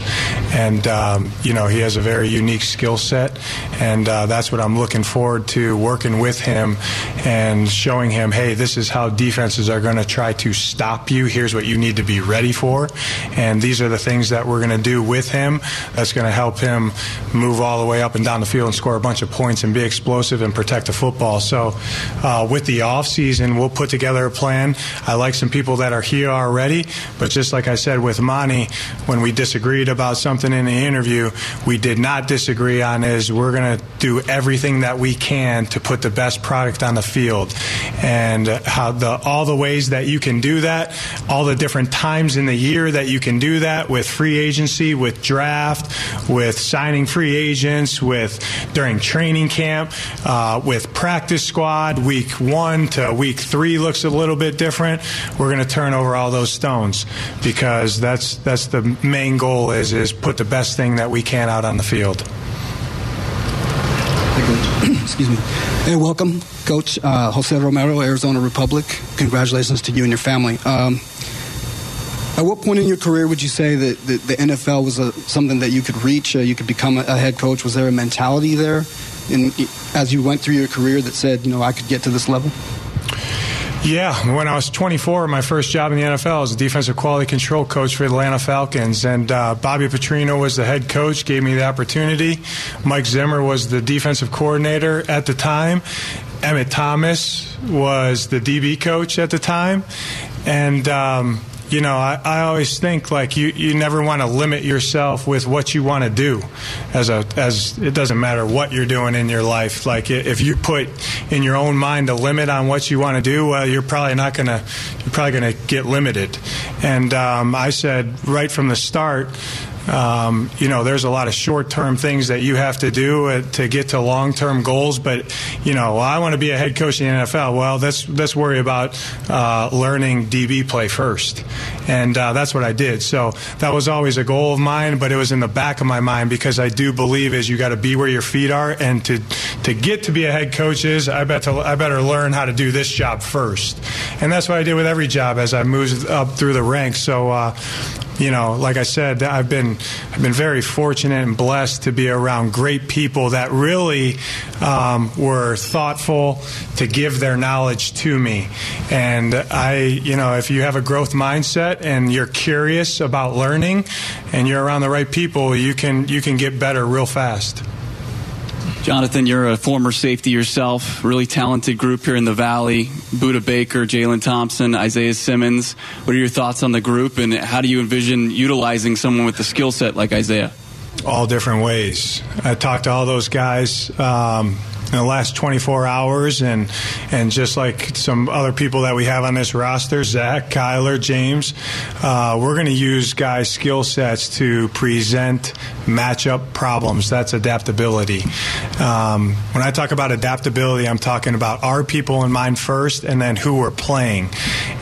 And, um, you know, he has a very unique skill set. And uh, that's what I'm looking forward to working with him and showing him, hey, this is how defenses are going to try to stop you. Here's what you need to be ready for. And these are the things that we're going to do with him that's going to help him move all the way up and down the field and score a bunch of points and be explosive and protect the football. So uh, with the offseason, we'll put together a plan. I like some people that are here already, but just like I said with Monti, when we disagreed about something in the interview, we did not disagree on is we're going to do everything that we can to put the best product on the field. And how the all the ways that you can do that, all the different times in the year that you can do that with free agency, with draft, with signing free agents, with during training camp, uh, with practice squad, week one to week three looks a little bit different. We're going to turn over all those stones because that's that's the main goal is is put the best thing that we can out on the field. Excuse me. Hey, welcome, Coach uh, Jose Romero, Arizona Republic. Congratulations to you and your family. Um, at what point in your career would you say that the, the NFL was a, something that you could reach? Uh, you could become a, a, head coach. Was there a mentality there, in, as you went through your career, that said, you know, I could get to this level? Yeah, when I was 24, my first job in the NFL was a defensive quality control coach for the Atlanta Falcons, and uh, Bobby Petrino was the head coach, gave me the opportunity. Mike Zimmer was the defensive coordinator at the time. Emmett Thomas was the DB coach at the time, and. Um, you know, I, I always think like you, you never want to limit yourself with what you want to do. As a as it doesn't matter what you're doing in your life. Like if you put in your own mind a limit on what you want to do, well, you're probably not gonna you're probably gonna get limited. And um, I said right from the start. Um, you know, there's a lot of short-term things that you have to do uh, to get to long-term goals. But you know, I want to be a head coach in the NFL. Well, let's let's worry about uh, learning DB play first, and uh, that's what I did. So that was always a goal of mine, but it was in the back of my mind because I do believe is you got to be where your feet are, and to to get to be a head coach is I bet to, I better learn how to do this job first, and that's what I did with every job as I moved up through the ranks. So. Uh, you know, like I said, I've been I've been very fortunate and blessed to be around great people that really um, were thoughtful to give their knowledge to me. And I, you know, if you have a growth mindset and you're curious about learning, and you're around the right people, you can you can get better real fast. Jonathan, you're a former safety yourself, really talented group here in the Valley. Budda Baker, Jalen Thompson, Isaiah Simmons. What are your thoughts on the group, and how do you envision utilizing someone with the skill set like Isaiah? All different ways. I talked to all those guys. Um, in the last 24 hours, and and just like some other people that we have on this roster, Zach, Kyler, James, uh, we're going to use guys' skill sets to present matchup problems. That's adaptability. Um, when I talk about adaptability, I'm talking about our people in mind first, and then who we're playing.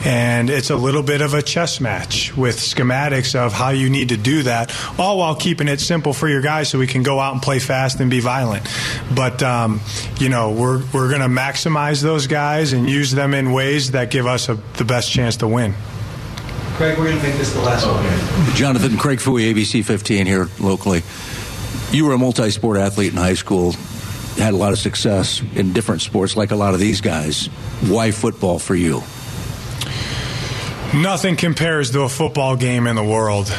And it's a little bit of a chess match with schematics of how you need to do that, all while keeping it simple for your guys so we can go out and play fast and be violent. But um, you know, we're we're going to maximize those guys and use them in ways that give us a, the best chance to win. Craig, we're going to make this the last one. Jonathan Craig Fouhy, ABC 15 here locally. You were a multi-sport athlete in high school, had a lot of success in different sports, like a lot of these guys. Why football for you? Nothing compares to a football game in the world.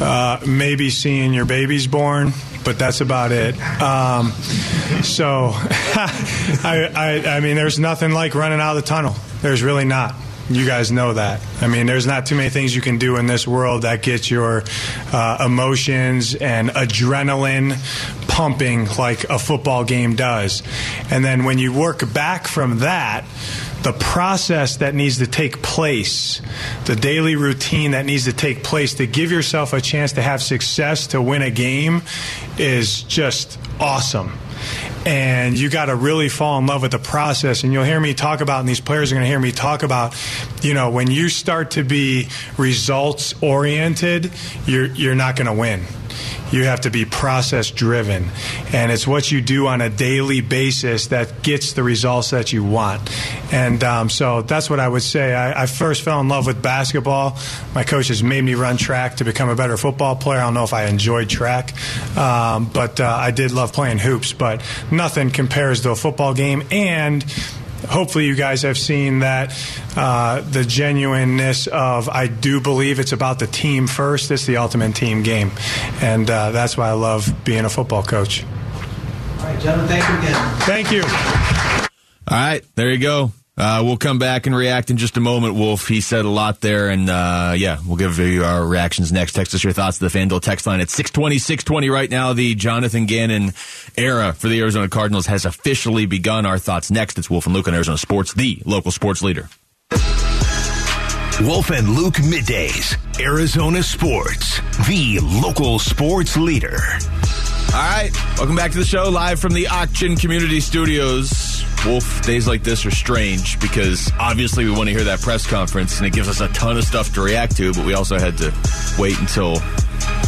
Uh, maybe seeing your babies born, but that's about it. Um, so, I, I, I mean, there's nothing like running out of the tunnel. There's really not. You guys know that. I mean, there's not too many things you can do in this world that get your uh, emotions and adrenaline pumping like a football game does. And then when you work back from that, the process that needs to take place, the daily routine that needs to take place to give yourself a chance to have success to win a game is just awesome. And you got to really fall in love with the process. And you'll hear me talk about, and these players are going to hear me talk about, you know, when you start to be results oriented, you're, you're not going to win you have to be process driven. And it's what you do on a daily basis that gets the results that you want. And um, so that's what I would say. I, I, first fell in love with basketball. My coach coaches made me run track to become a better football player. I don't know if I enjoyed track, um, but uh, I did love playing hoops. But nothing compares to a football game. And hopefully you guys have seen that uh, the genuineness of I do believe it's about the team first. It's the ultimate team game, and uh, that's why I love being a football coach. All right, gentlemen, thank you again. Thank you. All right, there you go. Uh, we'll come back and react in just a moment, Wolf. He said a lot there, and uh, yeah, we'll give you our reactions next. Text us your thoughts to the FanDuel text line at 620, 620 right now. The Jonathan Gannon era for the Arizona Cardinals has officially begun. Our thoughts next. It's Wolf and Luke on Arizona Sports, the local sports leader. Wolf and Luke middays, Arizona Sports, the local sports leader. All right, welcome back to the show, live from the Auction Community Studios. Wolf, days like this are strange because obviously we want to hear that press conference and it gives us a ton of stuff to react to, but we also had to wait until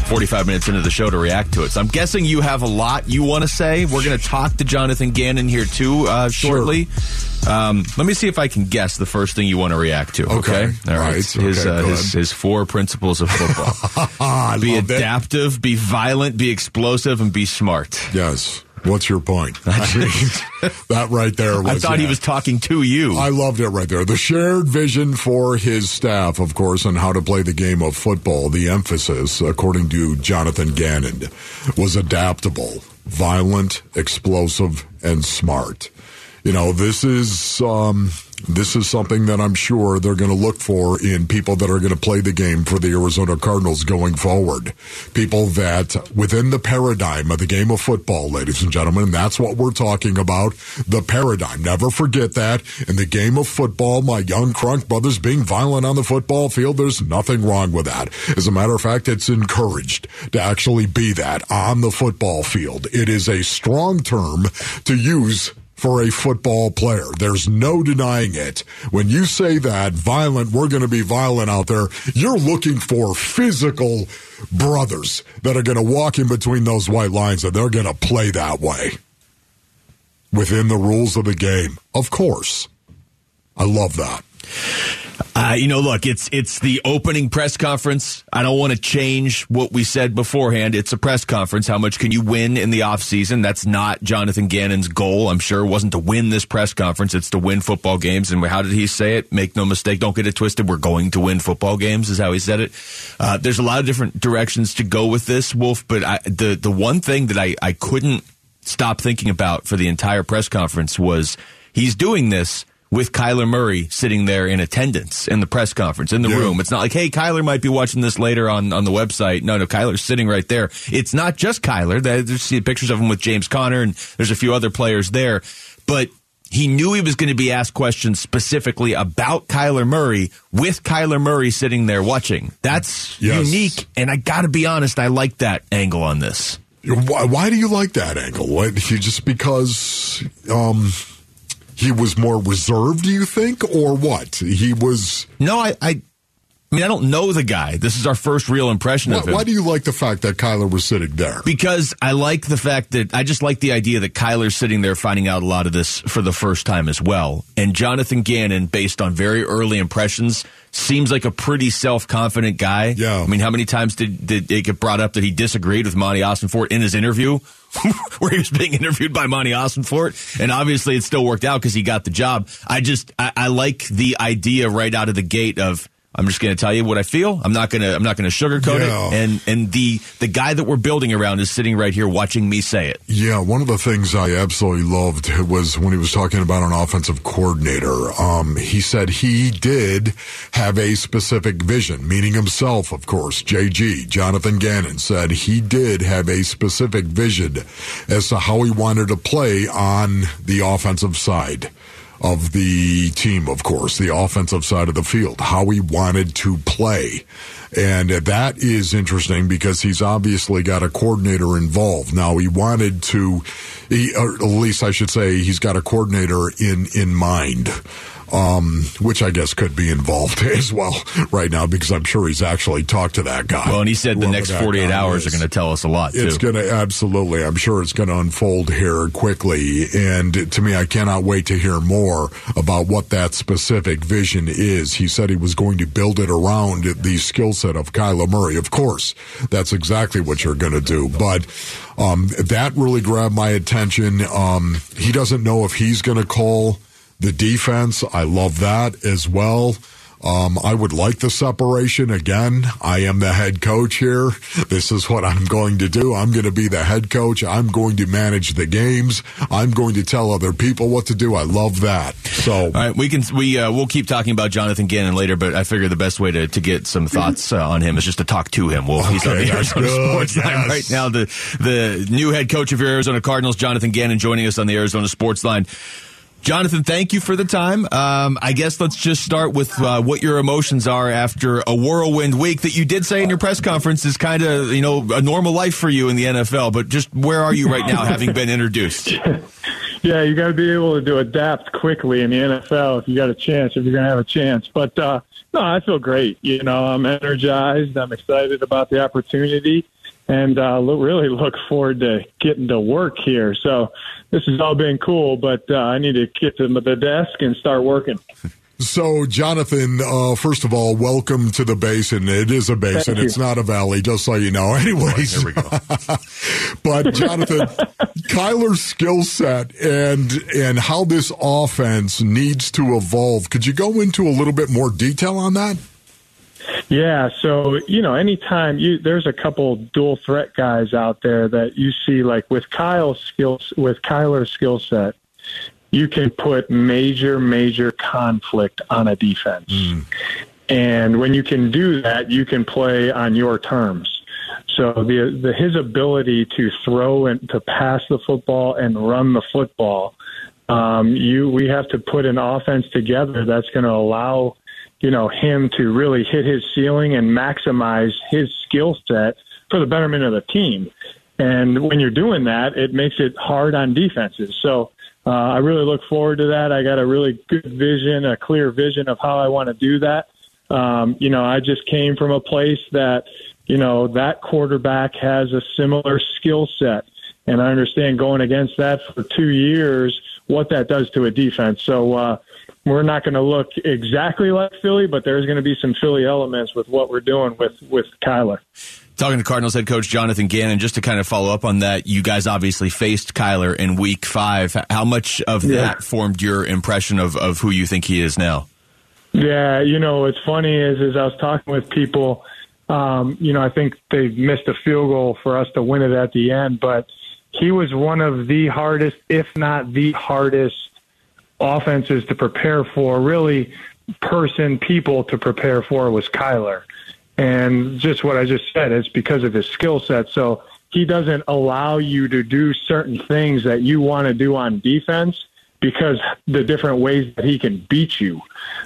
45 minutes into the show to react to it. So I'm guessing you have a lot you want to say. We're going to talk to Jonathan Gannon here too uh, shortly. Sure. Um, let me see if I can guess the first thing you want to react to. Okay, okay? all right. right. His, okay, uh, his, his four principles of football: be adaptive, be violent, be explosive, and be smart. Yes. What's your point? I mean, that right there was. I thought he was talking to you. I loved it right there. The shared vision for his staff, of course, on how to play the game of football. The emphasis, according to Jonathan Gannon, was adaptable, violent, explosive, and smart. You know, this is um, this is something that I'm sure they're going to look for in people that are going to play the game for the Arizona Cardinals going forward. People that within the paradigm of the game of football, ladies and gentlemen, that's what we're talking about. The paradigm. Never forget that. In the game of football, my young Crunk brothers being violent on the football field, there's nothing wrong with that. As a matter of fact, it's encouraged to actually be that on the football field. It is a strong term to use for a football player. There's no denying it. When you say that violent, we're going to be violent out there, you're looking for physical brothers that are going to walk in between those white lines and they're going to play that way within the rules of the game. Of course. I love that. Uh, you know, look, it's it's the opening press conference. I don't want to change what we said beforehand. It's a press conference. How much can you win in the offseason? That's not Jonathan Gannon's goal. I'm sure wasn't to win this press conference. It's to win football games. And how did he say it? Make no mistake. Don't get it twisted. We're going to win football games is how he said it. Uh, there's a lot of different directions to go with this, Wolf. But I, the the one thing that I, I couldn't stop thinking about for the entire press conference was he's doing this with Kyler Murray sitting there in attendance in the press conference in the Yeah. room. It's not like, hey, Kyler might be watching this later on, on the website. No, no, Kyler's sitting right there. It's not just Kyler. There- There's pictures of him with James Conner and there's a few other players there. But he knew he was going to be asked questions specifically about Kyler Murray with Kyler Murray sitting there watching. That's Yes. unique. And I got to be honest, I like that angle on this. Why, why do you like that angle? What, you just because um, he was more reserved, do you think, or what? He was. No, I, I, I mean, I don't know the guy. This is our first real impression Why, of him. why do you like the fact that Kyler was sitting there? Because I like the fact that I just like the idea that Kyler's sitting there finding out a lot of this for the first time as well. And Jonathan Gannon, based on very early impressions, seems like a pretty self confident guy. Yeah. I mean, how many times did, did it get brought up that he disagreed with Monti Ossenfort in his interview? where he was being interviewed by Monti Ossenfort, and obviously it still worked out because he got the job. I just I, I like the idea right out of the gate of I'm just going to tell you what I feel. I'm not going to I'm not going to sugarcoat Yeah. it. And and the the guy that we're building around is sitting right here watching me say it. Yeah, one of the things I absolutely loved was when he was talking about an offensive coordinator. Um, he said he did have a specific vision, meaning himself, of course. JG, Jonathan Gannon, said he did have a specific vision as to how he wanted to play on the offensive side of the team, of course, the offensive side of the field, how he wanted to play. And that is interesting because he's obviously got a coordinator involved. Now he wanted to, he, or at least I should say, he's got a coordinator in, in mind. Um, which I guess could be involved as well right now because I'm sure he's actually talked to that guy. Well, and he said the next 48 hours is. are going to tell us a lot too. It's going to absolutely. I'm sure it's going to unfold here quickly. And to me, I cannot wait to hear more about what that specific vision is. He said he was going to build it around the skill set of Kyler Murray. Of course, that's exactly what you're going to do. But um, that really grabbed my attention. Um, he doesn't know if he's going to call the defense. I love that as well. Um, I would like the separation again. I am the head coach here. This is what I'm going to do. I'm going to be the head coach. I'm going to manage the games. I'm going to tell other people what to do. I love that. So, All right, we can we uh, we'll keep talking about Jonathan Gannon later, but I figure the best way to, to get some thoughts uh, on him is just to talk to him. Well, he's on the Arizona good, Sports Line right now. The the new head coach of your Arizona Cardinals, Jonathan Gannon, joining us on the Arizona Sports Line. Jonathan, thank you for the time. Um, I guess let's just start with uh, what your emotions are after a whirlwind week that you did say in your press conference is kind of you know a normal life for you in the NFL. But just where are you right now, having been introduced? Yeah, you got to be able to adapt quickly in the NFL if you got a chance, if you're going to have a chance. But uh, no, I feel great. You know, I'm energized. I'm excited about the opportunity, and uh, lo- really look forward to getting to work here. So this has all been cool, but uh, I need to get to the desk and start working. So, Jonathan, uh, first of all, welcome to the basin. It is a basin; it's not a valley, just so you know. Anyways, There we go. but Jonathan, Kyler's skill set and and how this offense needs to evolve. Could you go into a little bit more detail on that? Yeah, so you know, anytime you there's a couple dual threat guys out there that you see like with Kyle's skills with Kyler's skill set, you can put major major conflict on a defense. And when you can do that, you can play on your terms. So the, the his ability to throw and to pass the football and run the football, um, you we have to put an offense together that's going to allow you know him to really hit his ceiling and maximize his skill set for the betterment of the team. And when you're doing that, it makes it hard on defenses. So uh, I really look forward to that. I got a really good vision, a clear vision of how I want to do that. Um, you know, I just came from a place that, you know, that quarterback has a similar skill set. And I understand going against that for two years, what that does to a defense. So, uh, we're not going to look exactly like Philly, but there's going to be some Philly elements with what we're doing with, with Kyler. Talking to Cardinals head coach Jonathan Gannon, just to kind of follow up on that, you guys obviously faced Kyler in week five. How much of Yeah. that formed your impression of, of who you think he is now? Yeah, you know what's funny is is I was talking with people. Um, you know, I think they missed a field goal for us to win it at the end, but he was one of the hardest, if not the hardest, offenses to prepare for. Really, person, people to prepare for was Kyler, and just what I just said is because of his skill set. So he doesn't allow you to do certain things that you want to do on defense because the different ways that he can beat you.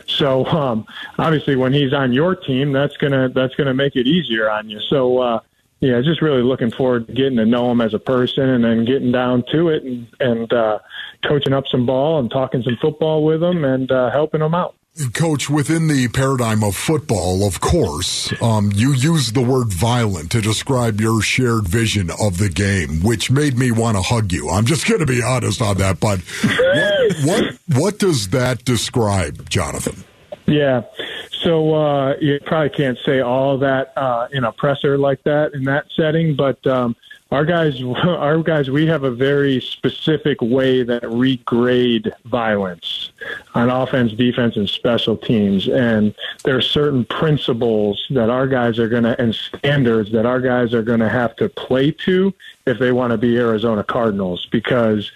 So um, obviously, when he's on your team, that's gonna that's gonna make it easier on you. So uh, yeah, just really looking forward to getting to know him as a person, and then getting down to it, and and uh, coaching up some ball and talking some football with them and uh, helping them out. Coach, within the paradigm of football, of course, um, you use the word violent to describe your shared vision of the game, which made me want to hug you. I'm just going to be honest on that, but what, what what does that describe, Jonathan? Yeah. So uh, you probably can't say all that uh, in a presser like that in that setting, but um, our guys, our guys, we have a very specific way that we grade violence on offense, defense, and special teams, and there are certain principles that our guys are going to and standards that our guys are going to have to play to if they want to be Arizona Cardinals. Because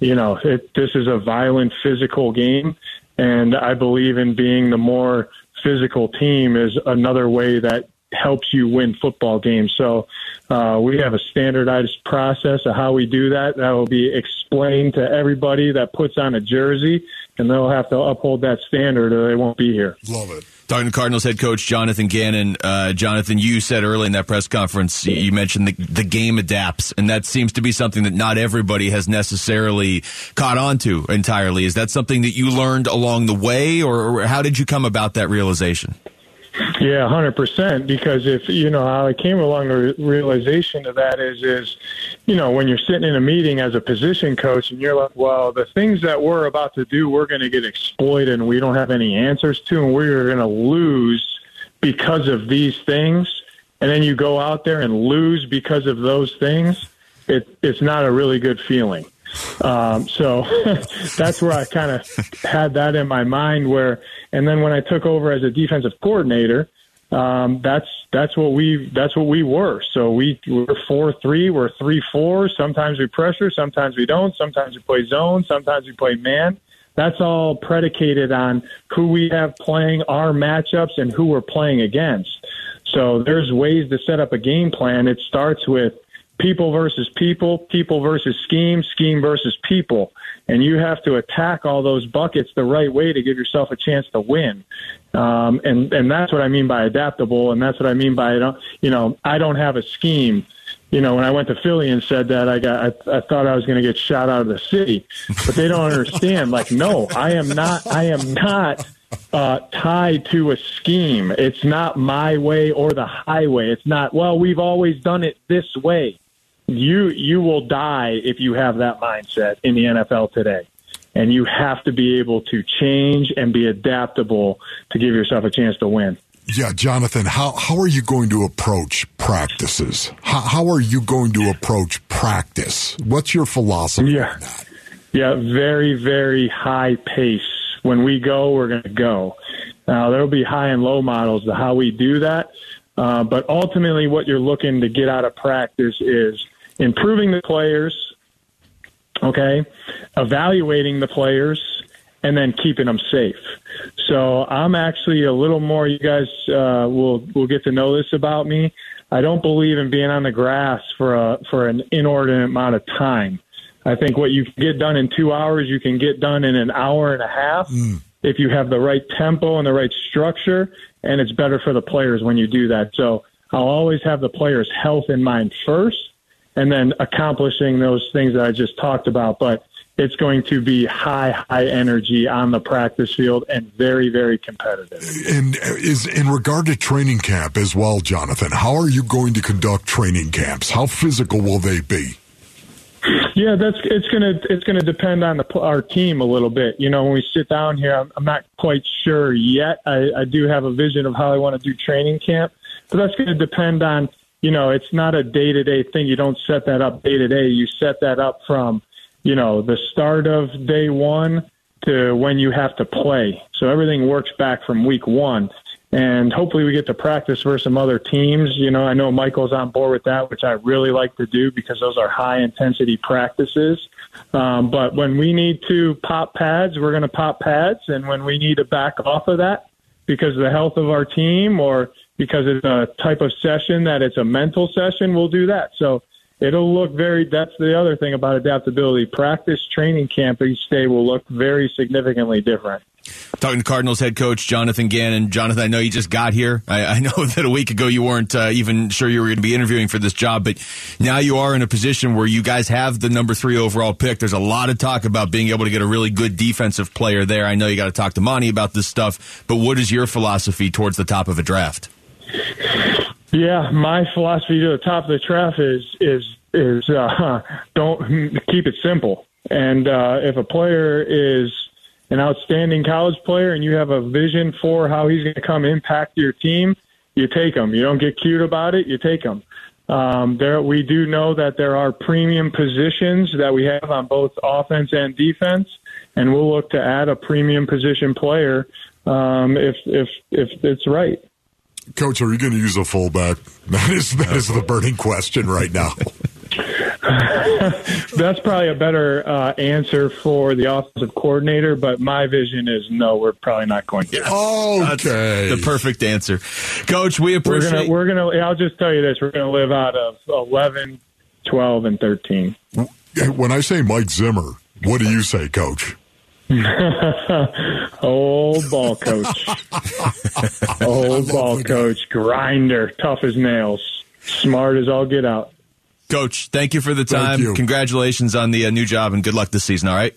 you know it, this is a violent, physical game, and I believe in being the more physical team is another way that helps you win football games. So uh, we have a standardized process of how we do that. That will be explained to everybody that puts on a jersey, and they'll have to uphold that standard or they won't be here. Love it. Talking to Cardinals head coach Jonathan Gannon. Uh, Jonathan, you said early in that press conference, you- you mentioned the, the game adapts, and that seems to be something that not everybody has necessarily caught on to entirely. Is that something that you learned along the way, or, or how did you come about that realization? Yeah, hundred percent. Because if you know how I came along the realization of that is is, you know, when you're sitting in a meeting as a position coach and you're like, well, the things that we're about to do, we're going to get exploited and we don't have any answers to, and we're going to lose because of these things. And then you go out there and lose because of those things. It, it's not a really good feeling. Um, so that's where I kind of had that in my mind. Where, and then when I took over as a defensive coordinator, um, that's that's what we that's what we were. So we we're four three, we're three four. Sometimes we pressure, sometimes we don't. Sometimes we play zone, sometimes we play man. That's all predicated on who we have playing our matchups and who we're playing against. So there's ways to set up a game plan. It starts with people versus people, people versus scheme, scheme versus people. And you have to attack all those buckets the right way to give yourself a chance to win. Um, and, and that's what I mean by adaptable. And that's what I mean by, you know, I don't have a scheme. You know, when I went to Philly and said that, I got, I, I thought I was going to get shot out of the city, but they don't understand. Like, no, I am not, I am not, uh, tied to a scheme. It's not my way or the highway. It's not, well, we've always done it this way. You, you will die if you have that mindset in the NFL today. and you have to be able to change and be adaptable to give yourself a chance to win. Yeah, Jonathan, how, how are you going to approach practices? How, how are you going to approach practice? What's your philosophy yeah. Yeah, very, very high pace. When we go, we're going to go. Now, there'll be high and low models to how we do that. Uh, but ultimately, what you're looking to get out of practice is improving the players, okay, evaluating the players, and then keeping them safe. So I'm actually a little more. You guys uh, will will get to know this about me. I don't believe in being on the grass for a for an inordinate amount of time. I think what you get done in two hours, you can get done in an hour and a half mm. if you have the right tempo and the right structure, and it's better for the players when you do that. So I'll always have the players' health in mind first, and then accomplishing those things that I just talked about. But it's going to be high, high energy on the practice field and very, very competitive. And is in regard to training camp as well, Jonathan. How are you going to conduct training camps? How physical will they be? Yeah, that's it's gonna it's gonna depend on the, our team a little bit. You know, when we sit down here, I'm, I'm not quite sure yet. I, I do have a vision of how I want to do training camp, but that's going to depend on you know, it's not a day to day thing. You don't set that up day to day. You set that up from you know, the start of day one to when you have to play. So everything works back from week one. And hopefully we get to practice versus some other teams. You know, I know Michael's on board with that, which I really like to do because those are high intensity practices. Um, but when we need to pop pads, we're going to pop pads. And when we need to back off of that because of the health of our team or because it's a type of session that it's a mental session, we'll do that. So it'll look very. That's the other thing about adaptability. Practice training camp each day will look very significantly different. Talking to Cardinals head coach Jonathan Gannon. Jonathan, I know you just got here. I, I know that a week ago you weren't uh, even sure you were going to be interviewing for this job, but now you are in a position where you guys have the number three overall pick. There's a lot of talk about being able to get a really good defensive player there. I know you got to talk to Monti about this stuff, but what is your philosophy towards the top of a draft? Yeah, my philosophy to the top of the draft is is is uh, don't keep it simple. And uh, if a player is an outstanding college player and you have a vision for how he's going to come impact your team, you take him. You don't get cute about it. You take him. Um, there, we do know that there are premium positions that we have on both offense and defense, and we'll look to add a premium position player um, if if if it's right. Coach, are you going to use a fullback? That is that is the burning question right now. That's probably a better uh, answer for the offensive coordinator, but my vision is no, we're probably not going to. Okay, the perfect answer, Coach. We appreciate. We're gonna, we're gonna. I'll just tell you this: we're gonna live out of 11, 12, and thirteen. When I say Mike Zimmer, what do you say, Coach? Old ball coach. Old ball coach. Grinder. Tough as nails. Smart as all get out. Coach, thank you for the time. Congratulations on the uh, new job and good luck this season, all right?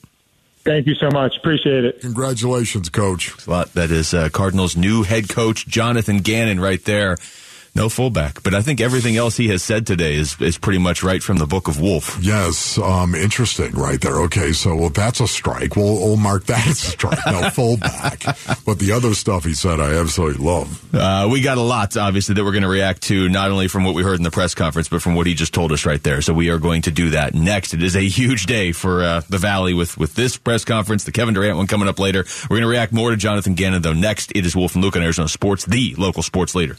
Thank you so much. Appreciate it. Congratulations, Coach. That is uh, Cardinals' new head coach, Jonathan Gannon, right there. No fullback, but I think everything else he has said today is is pretty much right from the book of Wolf. Yes, um, interesting, right there. Okay, so well, that's a strike. We'll, we'll mark that as a strike. No fullback, but the other stuff he said, I absolutely love. Uh, we got a lot, obviously, that we're going to react to, not only from what we heard in the press conference, but from what he just told us right there. So we are going to do that next. It is a huge day for uh, the Valley with with this press conference, the Kevin Durant one coming up later. We're going to react more to Jonathan Gannon though. Next, it is Wolf and Luke on Arizona Sports, the local sports leader.